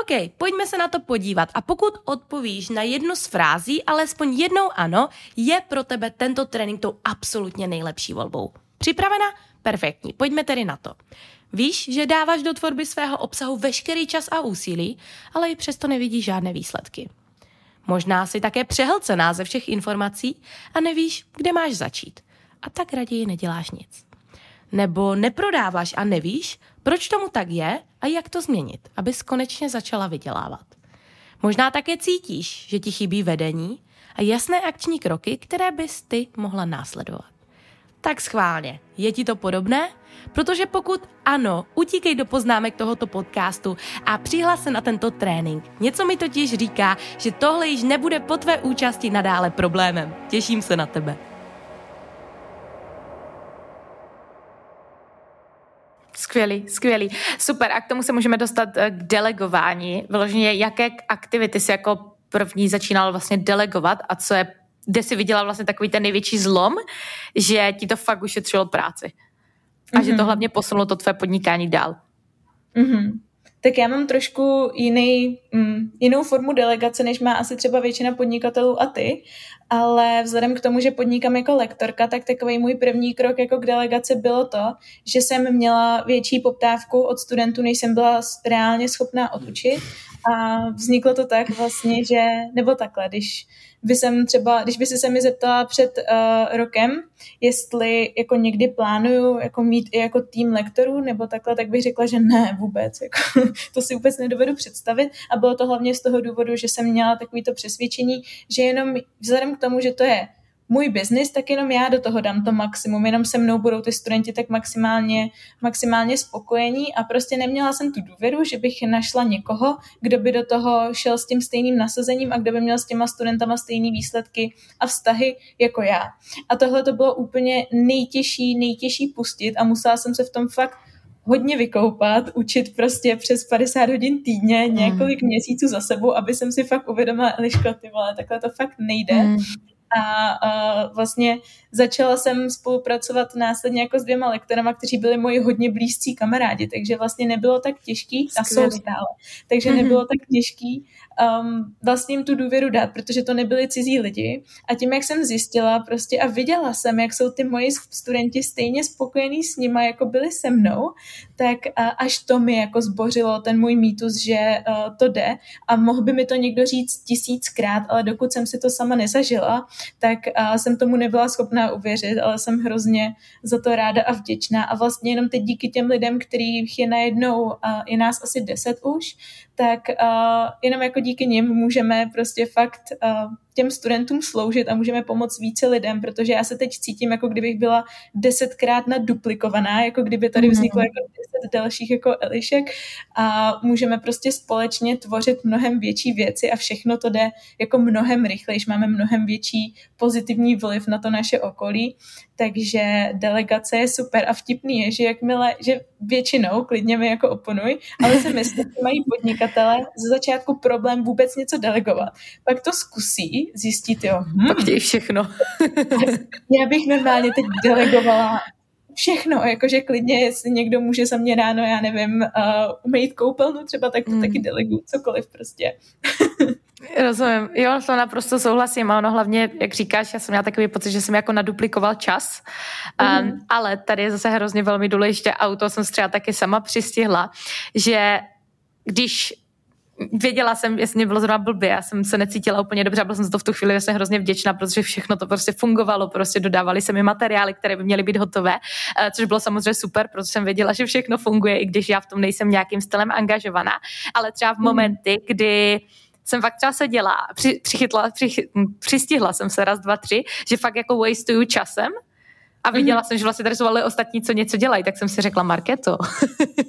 OK, pojďme se na to podívat a pokud odpovíš na jednu z frází, alespoň jednou ano, je pro tebe tento trénink tou absolutně nejlepší volbou. Připravena? Perfektní, pojďme tedy na to. Víš, že dáváš do tvorby svého obsahu veškerý čas a úsilí, ale i přesto nevidíš žádné výsledky. Možná si také přehlcená ze všech informací a nevíš, kde máš začít. A tak raději neděláš nic. Nebo neprodáváš a nevíš, proč tomu tak je a jak to změnit, abys konečně začala vydělávat. Možná také cítíš, že ti chybí vedení a jasné akční kroky, které bys ty mohla následovat. Tak schválně, je ti to podobné? Protože pokud ano, utíkej do poznámek tohoto podcastu a přihlas se na tento trénink. Něco mi totiž říká, že tohle již nebude po tvé účasti nadále problémem. Těším se na tebe. Skvělý, skvělý. Super. A k tomu se můžeme dostat eh, k delegování. Vyloženě, jaké aktivity si jako první začínal vlastně delegovat a co je, kde si viděla vlastně takový ten největší zlom, že ti to fakt ušetřilo práci. A mm-hmm. že to mhm. hlavně posunulo to tvé podnikání dál.
Mm-hmm. Tak já mám trošku jiný, mm, jinou formu delegace, než má asi třeba většina podnikatelů a ty, ale vzhledem k tomu, že podnikám jako lektorka, tak takový můj první krok jako k delegaci bylo to, že jsem měla větší poptávku od studentů, než jsem byla reálně schopná odučit a vzniklo to tak vlastně, že, nebo takhle, když by jsem třeba, když by se mi zeptala před uh, rokem, jestli jako někdy plánuju jako mít i jako tým lektorů nebo takhle, tak bych řekla, že ne vůbec. Jako, to si vůbec nedovedu představit a bylo to hlavně z toho důvodu, že jsem měla takovýto přesvědčení, že jenom vzhledem k tomu, že to je můj biznis, tak jenom já do toho dám to maximum, jenom se mnou budou ty studenti tak maximálně, maximálně spokojení a prostě neměla jsem tu důvěru, že bych našla někoho, kdo by do toho šel s tím stejným nasazením a kdo by měl s těma studentama stejné výsledky a vztahy jako já. A tohle to bylo úplně nejtěžší, nejtěžší pustit a musela jsem se v tom fakt hodně vykoupat, učit prostě přes 50 hodin týdně, několik mm. měsíců za sebou, aby jsem si fakt uvědomila, Eliško, ty vole, takhle to fakt nejde. Mm a, a vlastně začala jsem spolupracovat následně jako s dvěma lektorama, kteří byli moji hodně blízcí kamarádi, takže vlastně nebylo tak těžký, a jsou stále, takže mm-hmm. nebylo tak těžký um, vlastně jim tu důvěru dát, protože to nebyli cizí lidi. A tím, jak jsem zjistila prostě a viděla jsem, jak jsou ty moji studenti stejně spokojení s nima, jako byli se mnou, tak uh, až to mi jako zbořilo ten můj mýtus, že uh, to jde. A mohl by mi to někdo říct tisíckrát, ale dokud jsem si to sama nezažila, tak uh, jsem tomu nebyla schopná uvěřit, ale jsem hrozně za to ráda a vděčná. A vlastně jenom teď díky těm lidem, kterých je najednou, uh, je nás asi deset už, tak uh, jenom jako díky nim můžeme prostě fakt uh, těm studentům sloužit a můžeme pomoct více lidem, protože já se teď cítím, jako kdybych byla desetkrát naduplikovaná, jako kdyby tady mhm. vzniklo jako deset dalších jako Elišek a můžeme prostě společně tvořit mnohem větší věci a všechno to jde jako mnohem rychlejš, máme mnohem větší pozitivní vliv na to naše okolí, takže delegace je super a vtipný je, že jakmile, že většinou, klidně mi jako oponuj, ale si myslím, že mají podnikatele ze začátku problém vůbec něco delegovat. Pak to zkusí, zjistit, jo.
Hmm. Pak chtějí všechno.
Já bych normálně teď delegovala všechno, jakože klidně, jestli někdo může za mě ráno, já nevím, uh, umýt koupelnu třeba, tak to mm. taky delegu, cokoliv prostě.
Rozumím. Jo, to naprosto souhlasím. A ono hlavně, jak říkáš, já jsem měla takový pocit, že jsem jako naduplikoval čas. Mm. Um, ale tady je zase hrozně velmi důležité a u toho jsem třeba taky sama přistihla, že když věděla jsem, jestli mě bylo zrovna blbě, já jsem se necítila úplně dobře a byla jsem za to v tu chvíli vlastně hrozně vděčná, protože všechno to prostě fungovalo, prostě dodávali se mi materiály, které by měly být hotové, eh, což bylo samozřejmě super, protože jsem věděla, že všechno funguje, i když já v tom nejsem nějakým stylem angažovaná, ale třeba v hmm. momenty, kdy jsem fakt třeba seděla, při, přichytla, při, přistihla jsem se raz, dva, tři, že fakt jako wasteuju časem, a viděla mm. jsem, že vlastně tady jsou ale ostatní, co něco dělají, tak jsem si řekla, Marketo,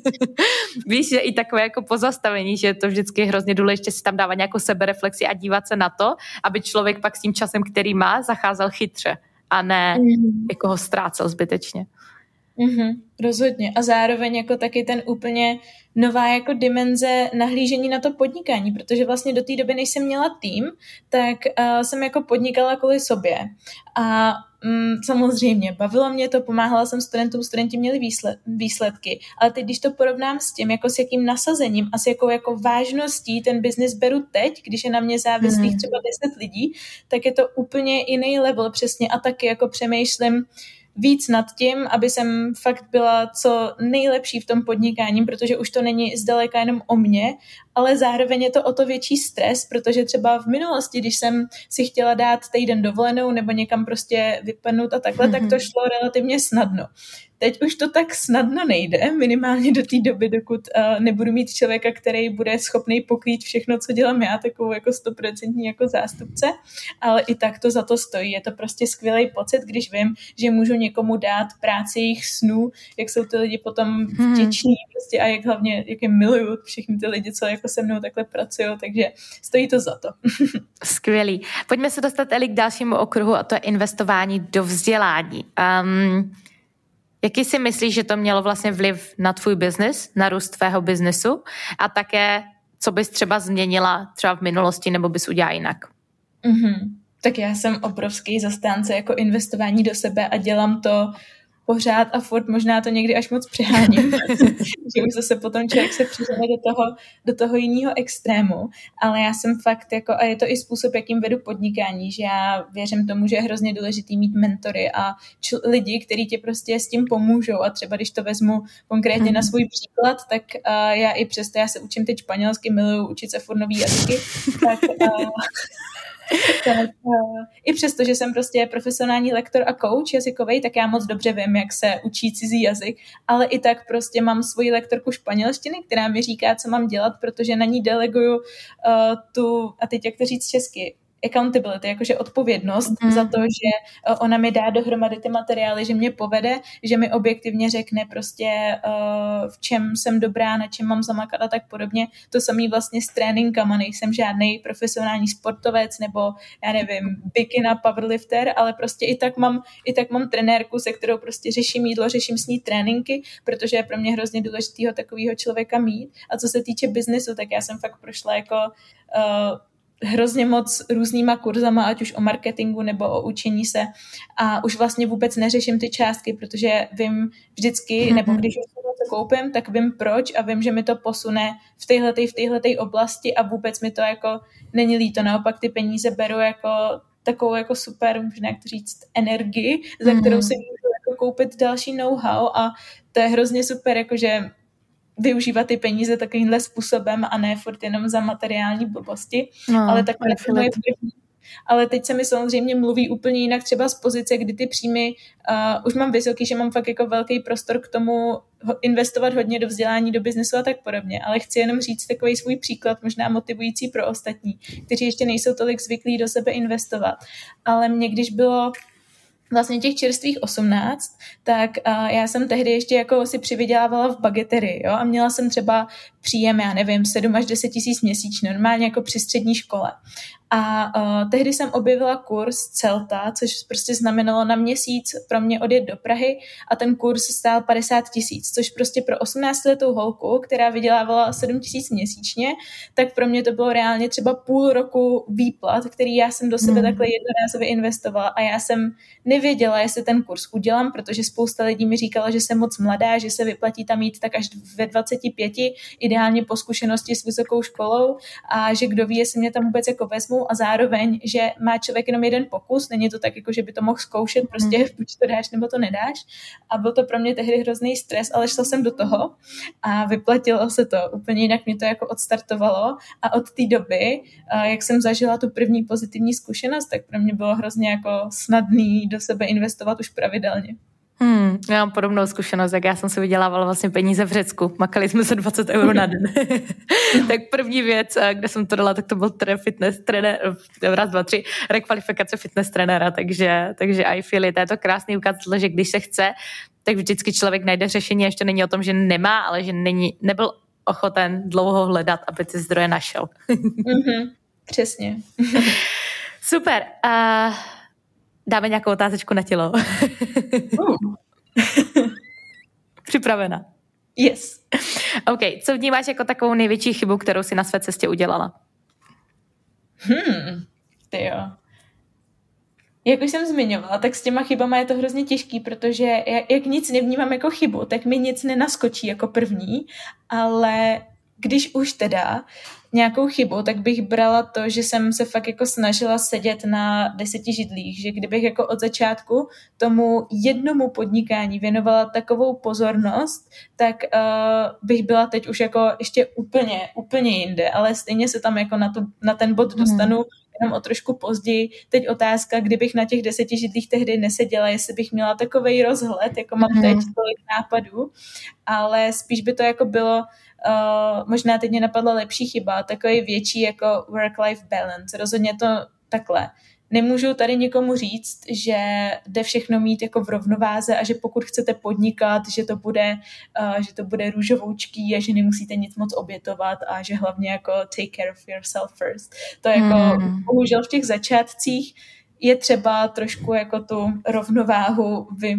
víš, že i takové jako pozastavení, že je to vždycky hrozně důležité si tam dávat nějakou sebereflexi a dívat se na to, aby člověk pak s tím časem, který má, zacházel chytře a ne mm. jako ho ztrácel zbytečně.
Mm-hmm, rozhodně. A zároveň jako taky ten úplně nová jako dimenze nahlížení na to podnikání, protože vlastně do té doby, než jsem měla tým, tak uh, jsem jako podnikala kvůli sobě. A mm, samozřejmě, bavilo mě to, pomáhala jsem studentům, studenti měli výsled, výsledky, ale teď, když to porovnám s tím, jako s jakým nasazením a s jakou jako vážností ten biznis beru teď, když je na mě závislých mm. třeba 10 lidí, tak je to úplně jiný level přesně a taky jako přemýšlím, víc nad tím, aby jsem fakt byla co nejlepší v tom podnikání, protože už to není zdaleka jenom o mně, ale zároveň je to o to větší stres, protože třeba v minulosti, když jsem si chtěla dát týden dovolenou nebo někam prostě vypadnout a takhle, mm-hmm. tak to šlo relativně snadno. Teď už to tak snadno nejde, minimálně do té doby, dokud uh, nebudu mít člověka, který bude schopný pokrýt všechno, co dělám já, takovou jako stoprocentní jako zástupce, ale i tak to za to stojí. Je to prostě skvělý pocit, když vím, že můžu někomu dát práci jejich snů, jak jsou ty lidi potom hmm. vděční prostě a jak hlavně, jak je miluju všechny ty lidi, co jako se mnou takhle pracují, takže stojí to za to.
Skvělý. Pojďme se dostat, Eli, k dalšímu okruhu a to je investování do vzdělání. Um, Jaký si myslíš, že to mělo vlastně vliv na tvůj biznis, na růst tvého biznesu a také, co bys třeba změnila třeba v minulosti nebo bys udělala jinak?
Mm-hmm. Tak já jsem obrovský zastánce jako investování do sebe a dělám to pořád a furt možná to někdy až moc přeháním, že už zase potom člověk se přizve do toho, do toho jiného extrému, ale já jsem fakt jako, a je to i způsob, jakým vedu podnikání, že já věřím tomu, že je hrozně důležitý mít mentory a čl- lidi, kteří ti prostě s tím pomůžou. A třeba když to vezmu konkrétně hmm. na svůj příklad, tak uh, já i přesto, já se učím teď španělsky, miluju učit se furt nový jazyky, tak uh, tak uh, i přesto, že jsem prostě profesionální lektor a coach jazykový, tak já moc dobře vím, jak se učí cizí jazyk, ale i tak prostě mám svoji lektorku španělštiny, která mi říká, co mám dělat, protože na ní deleguju uh, tu, a teď jak to říct česky, accountability, jakože odpovědnost mm. za to, že uh, ona mi dá dohromady ty materiály, že mě povede, že mi objektivně řekne prostě uh, v čem jsem dobrá, na čem mám zamakat a tak podobně. To samý vlastně s tréninkama, nejsem žádný profesionální sportovec nebo já nevím, bikina powerlifter, ale prostě i tak mám, i tak mám trenérku, se kterou prostě řeším jídlo, řeším s ní tréninky, protože je pro mě hrozně důležitého takového člověka mít. A co se týče biznesu, tak já jsem fakt prošla jako uh, hrozně moc různýma kurzama, ať už o marketingu nebo o učení se a už vlastně vůbec neřeším ty částky, protože vím vždycky, mm-hmm. nebo když už něco koupím, tak vím proč a vím, že mi to posune v téhle v téhle oblasti a vůbec mi to jako není líto, naopak ty peníze beru jako takovou jako super, možná jak to říct, energii, za kterou mm-hmm. si můžu jako koupit další know-how a to je hrozně super, jakože využívat ty peníze takovýmhle způsobem a ne furt jenom za materiální blbosti, no, ale takhle to je první. Ale teď se mi samozřejmě mluví úplně jinak třeba z pozice, kdy ty příjmy uh, už mám vysoký, že mám fakt jako velký prostor k tomu investovat hodně do vzdělání, do biznesu a tak podobně. Ale chci jenom říct takový svůj příklad, možná motivující pro ostatní, kteří ještě nejsou tolik zvyklí do sebe investovat. Ale mě, když bylo vlastně těch čerstvých 18, tak uh, já jsem tehdy ještě jako si přivydělávala v bageterii, jo, a měla jsem třeba příjem, já nevím, 7 až 10 tisíc měsíčně, normálně jako při střední škole. A uh, tehdy jsem objevila kurz Celta, což prostě znamenalo na měsíc pro mě odjet do Prahy a ten kurz stál 50 tisíc, což prostě pro 18 letou holku, která vydělávala 7 tisíc měsíčně, tak pro mě to bylo reálně třeba půl roku výplat, který já jsem do sebe hmm. takhle jednorázově investovala a já jsem nevěděla, jestli ten kurz udělám, protože spousta lidí mi říkala, že jsem moc mladá, že se vyplatí tam jít tak až ve 25, ideálně po zkušenosti s vysokou školou a že kdo ví, jestli mě tam vůbec jako vezmu a zároveň, že má člověk jenom jeden pokus, není to tak, jako že by to mohl zkoušet, prostě mm. buď to dáš, nebo to nedáš. A byl to pro mě tehdy hrozný stres, ale šla jsem do toho a vyplatilo se to. Úplně jinak mě to jako odstartovalo a od té doby, jak jsem zažila tu první pozitivní zkušenost, tak pro mě bylo hrozně jako snadný do sebe investovat už pravidelně.
Hmm, já mám podobnou zkušenost, jak já jsem si vydělávala vlastně peníze v Řecku. Makali jsme se 20 euro na den. tak první věc, eh, kde jsem to dala, tak to byl tre fitness trenér, eh, raz, dva, tři, rekvalifikace fitness trenéra, takže, takže I feel it. Je to krásný ukázat, že když se chce, tak vždycky člověk najde řešení, ještě není o tom, že nemá, ale že není, nebyl ochoten dlouho hledat, aby ty zdroje našel.
mm-hmm, přesně.
Super. Uh, Dáme nějakou otázečku na tělo. uh. Připravena.
Yes.
OK, co vnímáš jako takovou největší chybu, kterou si na své cestě udělala?
Hmm, ty jo. Jak už jsem zmiňovala, tak s těma chybama je to hrozně těžký, protože jak, jak nic nevnímám jako chybu, tak mi nic nenaskočí jako první, ale když už teda nějakou chybu, tak bych brala to, že jsem se fakt jako snažila sedět na deseti židlích, že kdybych jako od začátku tomu jednomu podnikání věnovala takovou pozornost, tak uh, bych byla teď už jako ještě úplně, úplně jinde, ale stejně se tam jako na, to, na ten bod mhm. dostanu mm. Jenom o trošku později. Teď otázka, kdybych na těch deseti židlích tehdy neseděla, jestli bych měla takový rozhled, jako mám mm. teď tolik nápadů, ale spíš by to jako bylo uh, možná teď mě napadla lepší chyba, takový větší jako work-life balance. Rozhodně to takhle. Nemůžu tady někomu říct, že jde všechno mít jako v rovnováze a že pokud chcete podnikat, že to bude, uh, že to bude růžovoučký a že nemusíte nic moc obětovat a že hlavně jako take care of yourself first. To je jako hmm. bohužel v těch začátcích je třeba trošku jako tu rovnováhu vy,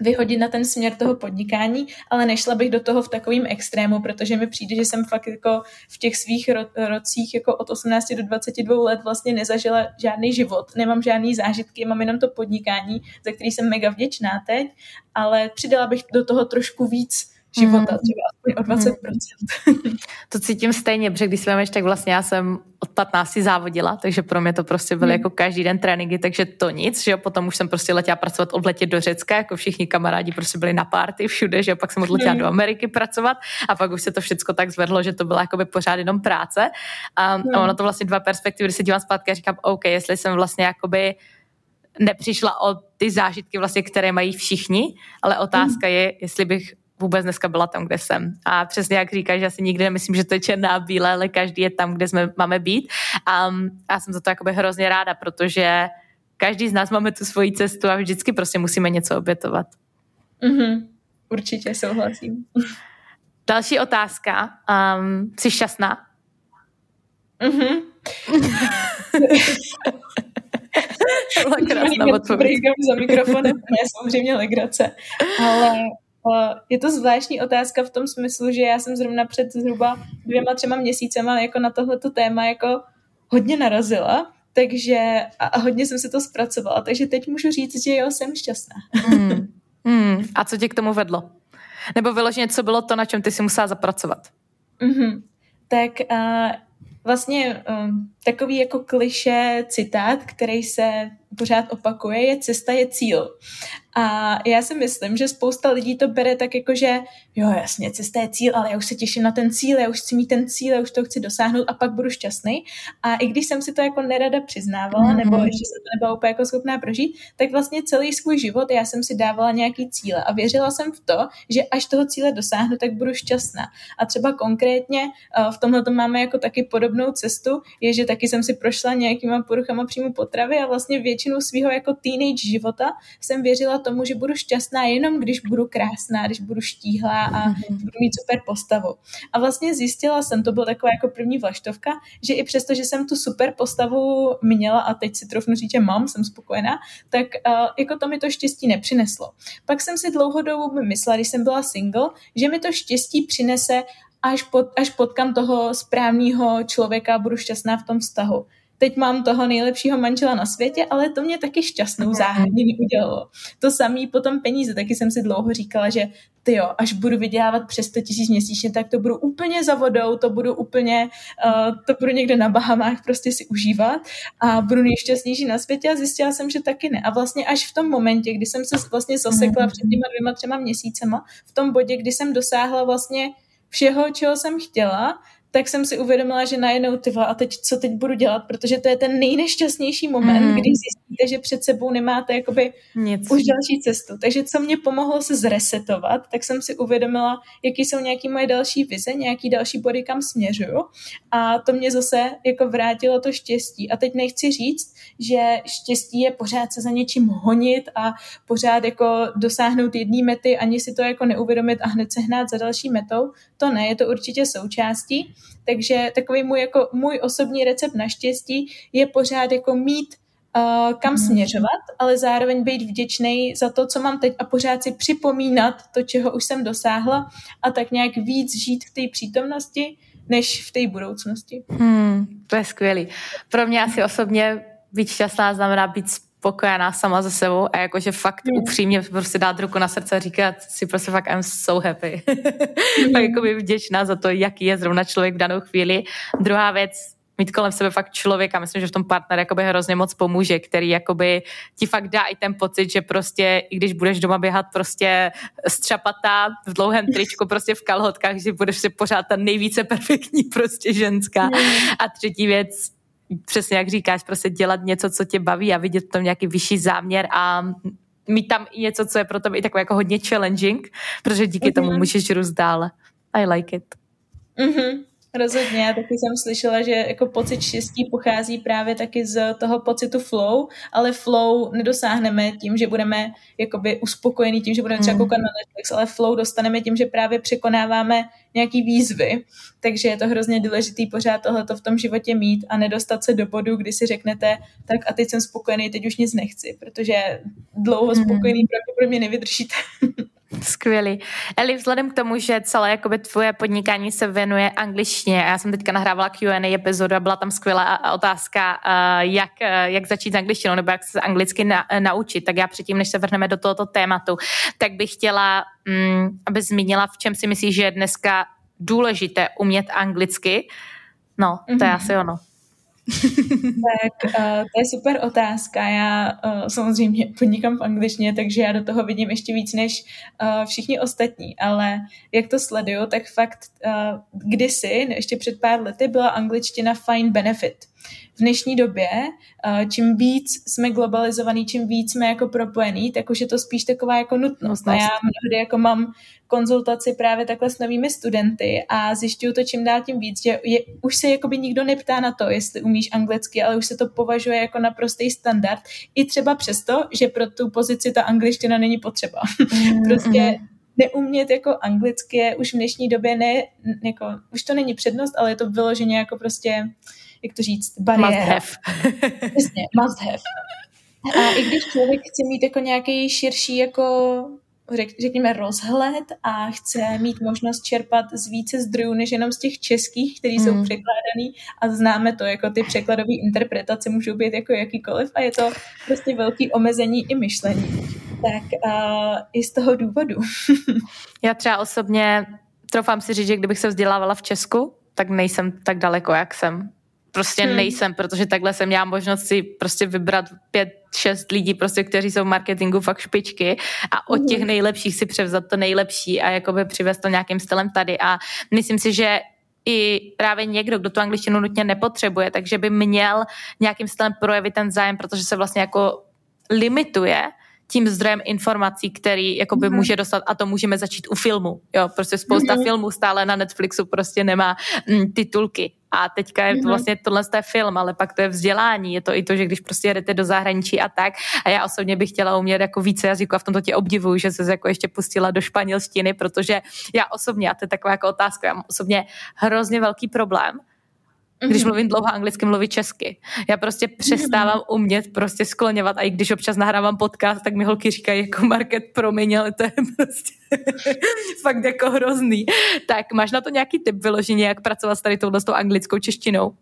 vyhodit na ten směr toho podnikání, ale nešla bych do toho v takovým extrému, protože mi přijde, že jsem fakt jako v těch svých ro- rocích jako od 18 do 22 let vlastně nezažila žádný život, nemám žádný zážitky, mám jenom to podnikání, za který jsem mega vděčná teď, ale přidala bych do toho trošku víc života, mm. třeba aspoň o 20%. Mm.
To cítím stejně, protože když si tak vlastně já jsem od 15 závodila, takže pro mě to prostě byly mm. jako každý den tréninky, takže to nic, že jo, potom už jsem prostě letěla pracovat odletět do Řecka, jako všichni kamarádi prostě byli na párty všude, že jo, pak jsem odletěla mm. do Ameriky pracovat a pak už se to všechno tak zvedlo, že to byla jakoby pořád jenom práce a, mm. a ono to vlastně dva perspektivy, když se dívám zpátky a říkám, OK, jestli jsem vlastně jakoby nepřišla o ty zážitky vlastně, které mají všichni, ale otázka mm. je, jestli bych vůbec dneska byla tam, kde jsem. A přesně jak říkáš, já si nikdy nemyslím, že to je černá a bílé, ale každý je tam, kde jsme máme být. A já jsem za to jakoby hrozně ráda, protože každý z nás máme tu svoji cestu a vždycky prostě musíme něco obětovat.
Mm-hmm. Určitě souhlasím.
Další otázka. Um, jsi šťastná?
Mhm.
Byla krásná odpověď.
za mikrofonem, ne, samozřejmě legrace. Ale je to zvláštní otázka v tom smyslu, že já jsem zrovna před zhruba dvěma, třema měsícema jako na tohleto téma jako hodně narazila, takže a hodně jsem se to zpracovala, takže teď můžu říct, že jo, jsem šťastná.
Hmm. Hmm. A co tě k tomu vedlo? Nebo vyloženě, co bylo to, na čem ty si musela zapracovat?
Mm-hmm. Tak uh, vlastně um, takový jako kliše citát, který se pořád opakuje, je cesta je cíl. A já si myslím, že spousta lidí to bere tak jako, že jo, jasně, cesta je cíl, ale já už se těším na ten cíl, já už chci mít ten cíl, já už to chci dosáhnout a pak budu šťastný. A i když jsem si to jako nerada přiznávala, mm-hmm. nebo ještě jsem to nebyla úplně jako schopná prožít, tak vlastně celý svůj život já jsem si dávala nějaký cíle a věřila jsem v to, že až toho cíle dosáhnu, tak budu šťastná. A třeba konkrétně uh, v tomhle to máme jako taky podobnou cestu, je, že taky jsem si prošla nějakýma poruchama příjmu potravy a vlastně většinu svého jako teenage života jsem věřila tomu, že budu šťastná jenom, když budu krásná, když budu štíhlá a mm-hmm. budu mít super postavu. A vlastně zjistila jsem, to byla taková jako první vlaštovka, že i přesto, že jsem tu super postavu měla a teď si trofnu říct, že mám, jsem spokojená, tak uh, jako to mi to štěstí nepřineslo. Pak jsem si dlouhodobou myslela, když jsem byla single, že mi to štěstí přinese až, pod, až potkám toho správného člověka a budu šťastná v tom vztahu teď mám toho nejlepšího manžela na světě, ale to mě taky šťastnou mhm. záhadně udělalo. To samý potom peníze, taky jsem si dlouho říkala, že ty jo, až budu vydělávat přes 100 tisíc měsíčně, tak to budu úplně za vodou, to budu úplně, uh, to budu někde na Bahamách prostě si užívat a budu nejšťastnější na světě a zjistila jsem, že taky ne. A vlastně až v tom momentě, kdy jsem se vlastně zasekla před těma dvěma, třema měsícema, v tom bodě, kdy jsem dosáhla vlastně všeho, čeho jsem chtěla, tak jsem si uvědomila, že najednou ty a teď co teď budu dělat, protože to je ten nejnešťastnější moment, mm. kdy zjistíte, že před sebou nemáte jakoby Nic. už další cestu. Takže co mě pomohlo se zresetovat, tak jsem si uvědomila, jaký jsou nějaké moje další vize, nějaký další body, kam směřuju a to mě zase jako vrátilo to štěstí. A teď nechci říct, že štěstí je pořád se za něčím honit a pořád jako dosáhnout jedné mety, ani si to jako neuvědomit a hned se hnát za další metou. To ne, je to určitě součástí, takže takový můj, jako, můj osobní recept na štěstí je pořád jako mít uh, kam mhm. směřovat, ale zároveň být vděčný za to, co mám teď a pořád si připomínat to, čeho už jsem dosáhla a tak nějak víc žít v té přítomnosti, než v té budoucnosti.
Hmm, to je skvělý. Pro mě asi osobně být šťastná znamená být spokojená sama ze sebou a jakože fakt mm. upřímně prostě dát ruku na srdce a říkat si prostě fakt I'm so happy. Mm. jako by vděčná za to, jaký je zrovna člověk v danou chvíli. Druhá věc, mít kolem sebe fakt člověka, myslím, že v tom partner jakoby hrozně moc pomůže, který jakoby ti fakt dá i ten pocit, že prostě, i když budeš doma běhat prostě střapatá v dlouhém tričku, prostě v kalhotkách, že budeš si pořád ta nejvíce perfektní prostě ženská. Mm. A třetí věc, přesně jak říkáš, prostě dělat něco, co tě baví a vidět tam nějaký vyšší záměr a mít tam i něco, co je pro tebe i takové jako hodně challenging, protože díky mm-hmm. tomu mhm. můžeš růst dále. I like it.
Mm-hmm. Rozhodně, já taky jsem slyšela, že jako pocit štěstí pochází právě taky z toho pocitu flow, ale flow nedosáhneme tím, že budeme jakoby uspokojení tím, že budeme třeba mm. koukat na Netflix, ale flow dostaneme tím, že právě překonáváme nějaký výzvy, takže je to hrozně důležitý pořád tohleto v tom životě mít a nedostat se do bodu, kdy si řeknete, tak a teď jsem spokojený, teď už nic nechci, protože dlouho mm. spokojený pravděpodobně nevydržíte.
Skvělý. Eli, vzhledem k tomu, že celé jakoby, tvoje podnikání se věnuje angličtině, a já jsem teďka nahrávala Q&A epizodu a byla tam skvělá otázka, jak, jak začít s angličtinou nebo jak se anglicky na, naučit, tak já předtím, než se vrhneme do tohoto tématu, tak bych chtěla, mm, aby zmínila, v čem si myslíš, že je dneska důležité umět anglicky. No, to mm-hmm. je mhm. asi ono
tak uh, to je super otázka. Já uh, samozřejmě podnikám v angličtině, takže já do toho vidím ještě víc než uh, všichni ostatní, ale jak to sleduju, tak fakt uh, kdysi, ještě před pár lety, byla angličtina fine benefit. V dnešní době, čím víc jsme globalizovaný, čím víc jsme jako propojení, tak už je to spíš taková jako nutnost. A já mnohdy jako mám konzultaci právě takhle s novými studenty a zjišťuju to čím dál tím víc, že je, už se jakoby nikdo neptá na to, jestli umíš anglicky, ale už se to považuje jako naprostý standard. I třeba přesto, že pro tu pozici ta angličtina není potřeba. Mm, prostě mm neumět jako anglicky je už v dnešní době ne, jako, už to není přednost, ale je to vyloženě jako prostě, jak to říct, bariéra.
Must have.
Přesně, must have. A i když člověk chce mít jako nějaký širší jako řek, řekněme, rozhled a chce mít možnost čerpat z více zdrojů, než jenom z těch českých, které jsou mm. překládaný a známe to, jako ty překladové interpretace můžou být jako jakýkoliv a je to prostě velký omezení i myšlení. Tak uh, i z toho důvodu.
Já třeba osobně trofám si říct, že kdybych se vzdělávala v Česku, tak nejsem tak daleko, jak jsem prostě hmm. nejsem, protože takhle jsem měla možnost si prostě vybrat pět, šest lidí, prostě, kteří jsou v marketingu fakt špičky a od těch hmm. nejlepších si převzat to nejlepší a jakoby přivést to nějakým stylem tady a myslím si, že i právě někdo, kdo tu angličtinu nutně nepotřebuje, takže by měl nějakým stylem projevit ten zájem, protože se vlastně jako limituje tím zdrojem informací, který jakoby mm-hmm. může dostat a to můžeme začít u filmu. Jo, prostě spousta mm-hmm. filmů stále na Netflixu prostě nemá mm, titulky. A teďka je to mhm. vlastně tohle je film, ale pak to je vzdělání, je to i to, že když prostě jedete do zahraničí a tak. A já osobně bych chtěla umět jako více jazyků a v tomto tě obdivuju, že se jako ještě pustila do španělštiny, protože já osobně, a to je taková jako otázka, já mám osobně hrozně velký problém, když mhm. mluvím dlouho anglicky, mluvit česky. Já prostě přestávám mhm. umět prostě skloňovat a i když občas nahrávám podcast, tak mi holky říkají jako market promiň, ale to je prostě fakt jako hrozný. Tak máš na to nějaký tip vyloženě, jak pracovat s tady touhle s tou anglickou češtinou?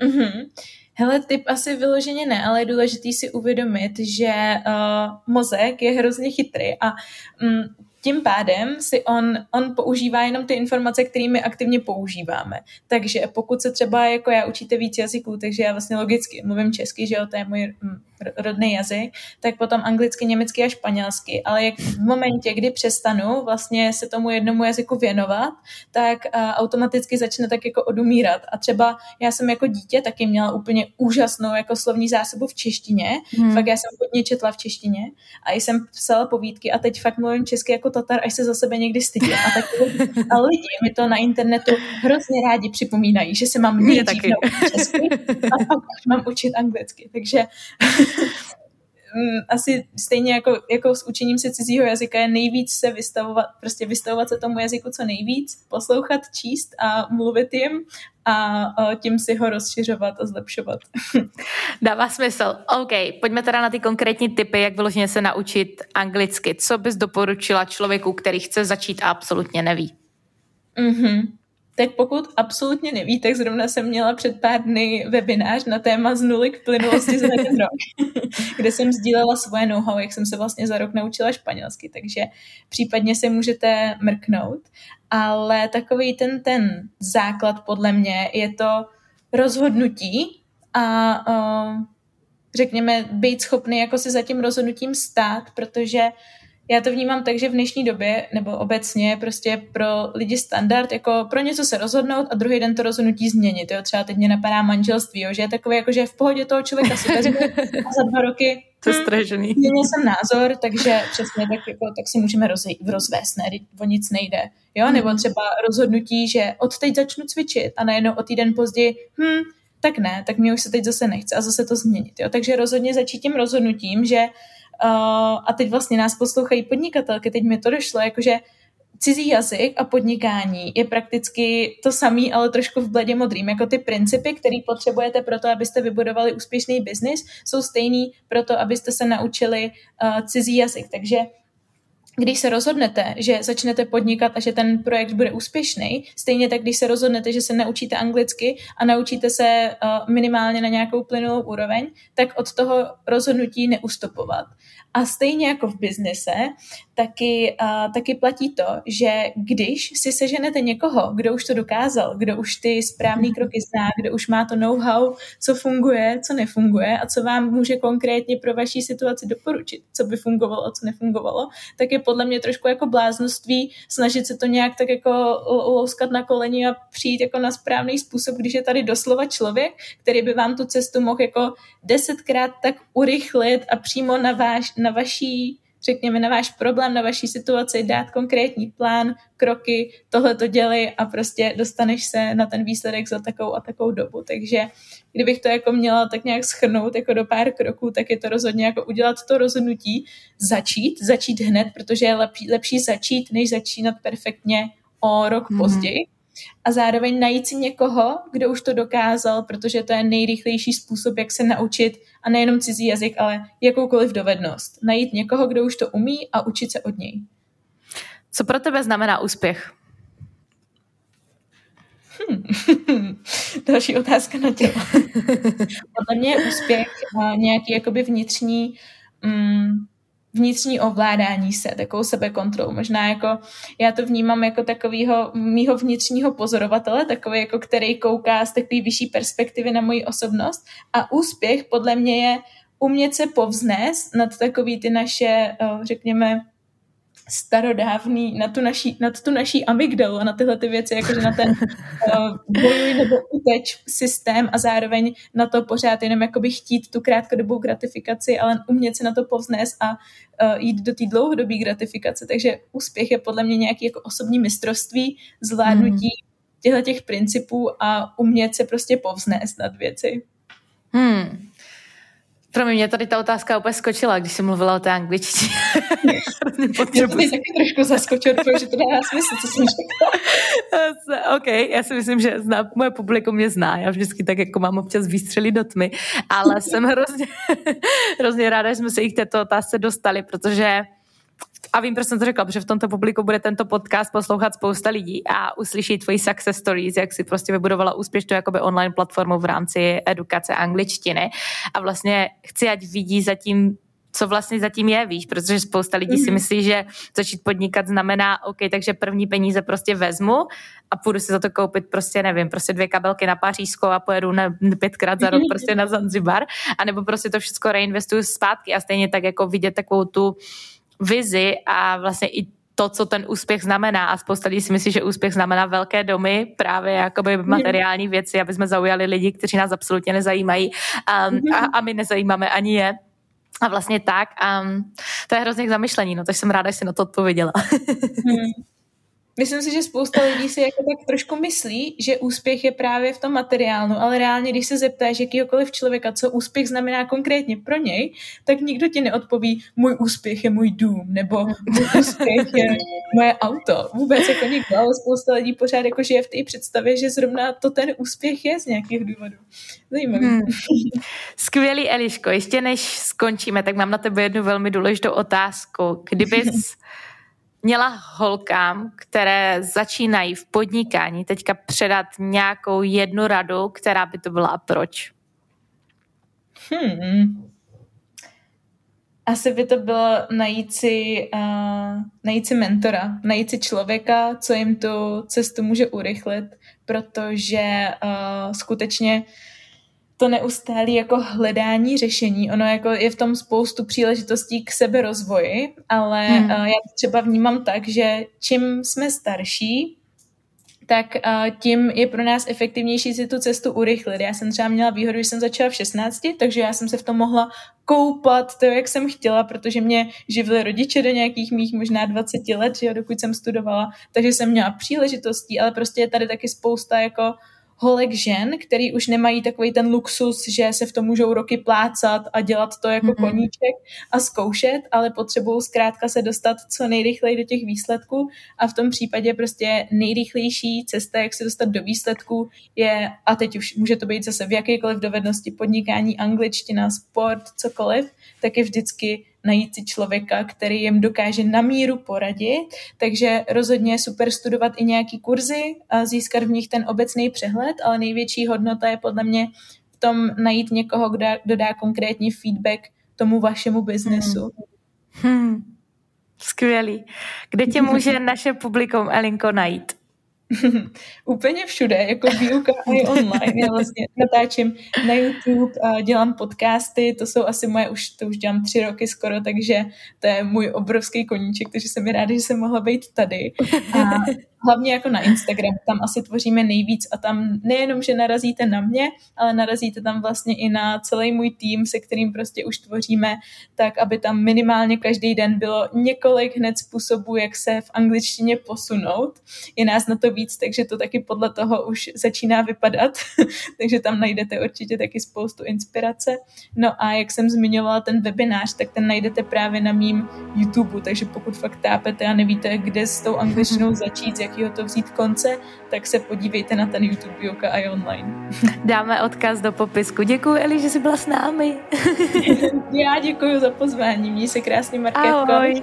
Mm-hmm. Hele, typ asi vyloženě ne, ale je důležitý si uvědomit, že uh, mozek je hrozně chytrý a um, tím pádem si on, on používá jenom ty informace, kterými aktivně používáme. Takže pokud se třeba jako já učíte víc jazyků, takže já vlastně logicky mluvím česky, že jo, to je můj mm, rodný jazyk, tak potom anglicky, německy a španělsky. Ale jak v momentě, kdy přestanu vlastně se tomu jednomu jazyku věnovat, tak uh, automaticky začne tak jako odumírat. A třeba já jsem jako dítě taky měla úplně úžasnou jako slovní zásobu v češtině. Hmm. Fakt já jsem hodně četla v češtině a jsem psala povídky a teď fakt mluvím česky jako tatar, až se za sebe někdy stydím. A, tak, a lidi mi to na internetu hrozně rádi připomínají, že se mám nejdřív naučit česky a pak mám učit anglicky. Takže asi stejně jako, jako s učením se cizího jazyka je nejvíc se vystavovat, prostě vystavovat se tomu jazyku co nejvíc, poslouchat, číst a mluvit jim a tím si ho rozšiřovat a zlepšovat.
Dává smysl. OK, pojďme teda na ty konkrétní typy, jak vyloženě se naučit anglicky. Co bys doporučila člověku, který chce začít a absolutně neví?
Mm-hmm tak pokud absolutně neví, tak zrovna jsem měla před pár dny webinář na téma z nuly k plynulosti za jeden rok, kde jsem sdílela svoje know-how, jak jsem se vlastně za rok naučila španělsky, takže případně se můžete mrknout. Ale takový ten, ten základ podle mě je to rozhodnutí a uh, řekněme být schopný jako se za tím rozhodnutím stát, protože já to vnímám tak, že v dnešní době, nebo obecně prostě pro lidi standard, jako pro něco se rozhodnout a druhý den to rozhodnutí změnit. Jo? Třeba teď mě napadá manželství, jo? že je takové, jako, že je v pohodě toho člověka si vezme a za dva roky
to hm, strašný.
Měl jsem názor, takže přesně tak, jako, tak si můžeme roz, rozvést, ne, o nic nejde. Jo? Nebo hmm. třeba rozhodnutí, že od teď začnu cvičit a najednou o týden později, hm, tak ne, tak mě už se teď zase nechce a zase to změnit. Jo? Takže rozhodně začít tím rozhodnutím, že A teď vlastně nás poslouchají podnikatelky, teď mi to došlo, jakože cizí jazyk a podnikání je prakticky to samý, ale trošku v bledě modrým. Jako ty principy, které potřebujete pro to, abyste vybudovali úspěšný biznis, jsou stejný pro to, abyste se naučili uh, cizí jazyk. Takže když se rozhodnete, že začnete podnikat a že ten projekt bude úspěšný, stejně tak, když se rozhodnete, že se naučíte anglicky a naučíte se uh, minimálně na nějakou plynulou úroveň, tak od toho rozhodnutí neustupovat. A stejně jako v biznise, taky, uh, taky platí to, že když si seženete někoho, kdo už to dokázal, kdo už ty správné kroky zná, kdo už má to know-how, co funguje, co nefunguje a co vám může konkrétně pro vaší situaci doporučit, co by fungovalo a co nefungovalo, tak je podle mě trošku jako bláznoství snažit se to nějak tak jako louskat na koleni a přijít jako na správný způsob, když je tady doslova člověk, který by vám tu cestu mohl jako desetkrát tak urychlit a přímo na, váš, na vaší řekněme, na váš problém, na vaší situaci, dát konkrétní plán, kroky, tohle to dělej a prostě dostaneš se na ten výsledek za takovou a takovou dobu. Takže kdybych to jako měla tak nějak schrnout jako do pár kroků, tak je to rozhodně jako udělat to rozhodnutí, začít, začít hned, protože je lepší, lepší začít, než začínat perfektně o rok mm-hmm. později a zároveň najít si někoho, kdo už to dokázal, protože to je nejrychlejší způsob, jak se naučit a nejenom cizí jazyk, ale jakoukoliv dovednost. Najít někoho, kdo už to umí a učit se od něj.
Co pro tebe znamená úspěch?
Hmm. Další otázka na tělo. Podle mě je úspěch nějaký jakoby vnitřní mm, vnitřní ovládání se, takovou sebekontrolu. Možná jako, já to vnímám jako takového mýho vnitřního pozorovatele, takový jako který kouká z takové vyšší perspektivy na moji osobnost a úspěch podle mě je umět se povznést nad takový ty naše, eh, řekněme, starodávný, na tu naší, nad tu naší amygdalu a na tyhle ty věci, jakože na ten uh, bojuj nebo uteč systém a zároveň na to pořád jenom jakoby chtít tu krátkodobou gratifikaci, ale umět se na to povznést a uh, jít do té dlouhodobé gratifikace. Takže úspěch je podle mě nějaký jako osobní mistrovství, zvládnutí mm. těchto těch principů a umět se prostě povznést nad věci.
Hmm. Pro mě tady ta otázka úplně skočila, když jsem mluvila o té angličtině.
Mě to taky trošku zaskočilo, protože to dává smysl, co jsem řekla.
OK, já si myslím, že zná, moje publikum mě zná. Já vždycky tak jako mám občas výstřely do tmy, ale jsem hrozně, hrozně ráda, že jsme se i k této otázce dostali, protože a vím, proč jsem to řekla, protože v tomto publiku bude tento podcast poslouchat spousta lidí a uslyší tvoji success stories, jak si prostě vybudovala úspěšnou jakoby online platformu v rámci edukace angličtiny a vlastně chci, ať vidí zatím co vlastně zatím je, víš, protože spousta lidí mm-hmm. si mhm. myslí, že začít podnikat znamená, OK, takže první peníze prostě vezmu a půjdu si za to koupit prostě, nevím, prostě dvě kabelky na Pařížsko a pojedu na pětkrát za rok prostě na Zanzibar, anebo prostě to všechno reinvestuju zpátky a stejně tak jako vidět takovou tu vizi a vlastně i to, co ten úspěch znamená. A spousta lidí si myslí, že úspěch znamená velké domy, právě jakoby mhm. materiální věci, aby jsme zaujali lidi, kteří nás absolutně nezajímají um, a, a my nezajímáme ani je. A vlastně tak. Um, to je hrozně k zamyšlení, no, takže jsem ráda, že jsi na to odpověděla.
Myslím si, že spousta lidí si jako tak trošku myslí, že úspěch je právě v tom materiálnu, ale reálně, když se zeptáš jakýhokoliv člověka, co úspěch znamená konkrétně pro něj, tak nikdo ti neodpoví, můj úspěch je můj dům, nebo můj úspěch je moje auto. Vůbec jako nikdo, ale spousta lidí pořád jako žije v té představě, že zrovna to ten úspěch je z nějakých důvodů. Zajímavý. Hmm.
Skvělý, Eliško. Ještě než skončíme, tak mám na tebe jednu velmi důležitou otázku. Kdybys měla holkám, které začínají v podnikání, teďka předat nějakou jednu radu, která by to byla a proč?
Hmm. Asi by to bylo najít si, uh, najít si mentora, najít si člověka, co jim tu cestu může urychlit, protože uh, skutečně uh, to neustálí jako hledání řešení. Ono jako je v tom spoustu příležitostí k seberozvoji, ale hmm. uh, já třeba vnímám tak, že čím jsme starší, tak uh, tím je pro nás efektivnější si tu cestu urychlit. Já jsem třeba měla výhodu, že jsem začala v 16, takže já jsem se v tom mohla koupat to, jak jsem chtěla, protože mě živili rodiče do nějakých mých možná 20 let, že jo, dokud jsem studovala, takže jsem měla příležitostí, ale prostě je tady taky spousta jako holek žen, který už nemají takový ten luxus, že se v tom můžou roky plácat a dělat to jako mm-hmm. koníček a zkoušet, ale potřebují zkrátka se dostat co nejrychleji do těch výsledků a v tom případě prostě nejrychlejší cesta, jak se dostat do výsledků je, a teď už může to být zase v jakékoliv dovednosti, podnikání, angličtina, sport, cokoliv, tak je vždycky najít si člověka, který jim dokáže na míru poradit, takže rozhodně je super studovat i nějaký kurzy a získat v nich ten obecný přehled, ale největší hodnota je podle mě v tom najít někoho, kdo, kdo dá konkrétní feedback tomu vašemu biznesu.
Hmm. Hmm. Skvělý. Kde tě může naše publikum Elinko najít?
Úplně všude, jako výuka i online. Já vlastně natáčím na YouTube, a dělám podcasty, to jsou asi moje, už, to už dělám tři roky skoro, takže to je můj obrovský koníček, takže jsem ráda, že jsem mohla být tady. A hlavně jako na Instagram, tam asi tvoříme nejvíc a tam nejenom, že narazíte na mě, ale narazíte tam vlastně i na celý můj tým, se kterým prostě už tvoříme, tak aby tam minimálně každý den bylo několik hned způsobů, jak se v angličtině posunout. Je nás na to víc, takže to taky podle toho už začíná vypadat, takže tam najdete určitě taky spoustu inspirace. No a jak jsem zmiňovala ten webinář, tak ten najdete právě na mým YouTube, takže pokud fakt tápete a nevíte, kde s tou angličtinou začít, z jakého to vzít konce, tak se podívejte na ten YouTube Yoga a online.
Dáme odkaz do popisku. Děkuji, Eli, že jsi byla s námi.
Já děkuji za pozvání. Měj se krásně, Markétko.
Ahoj.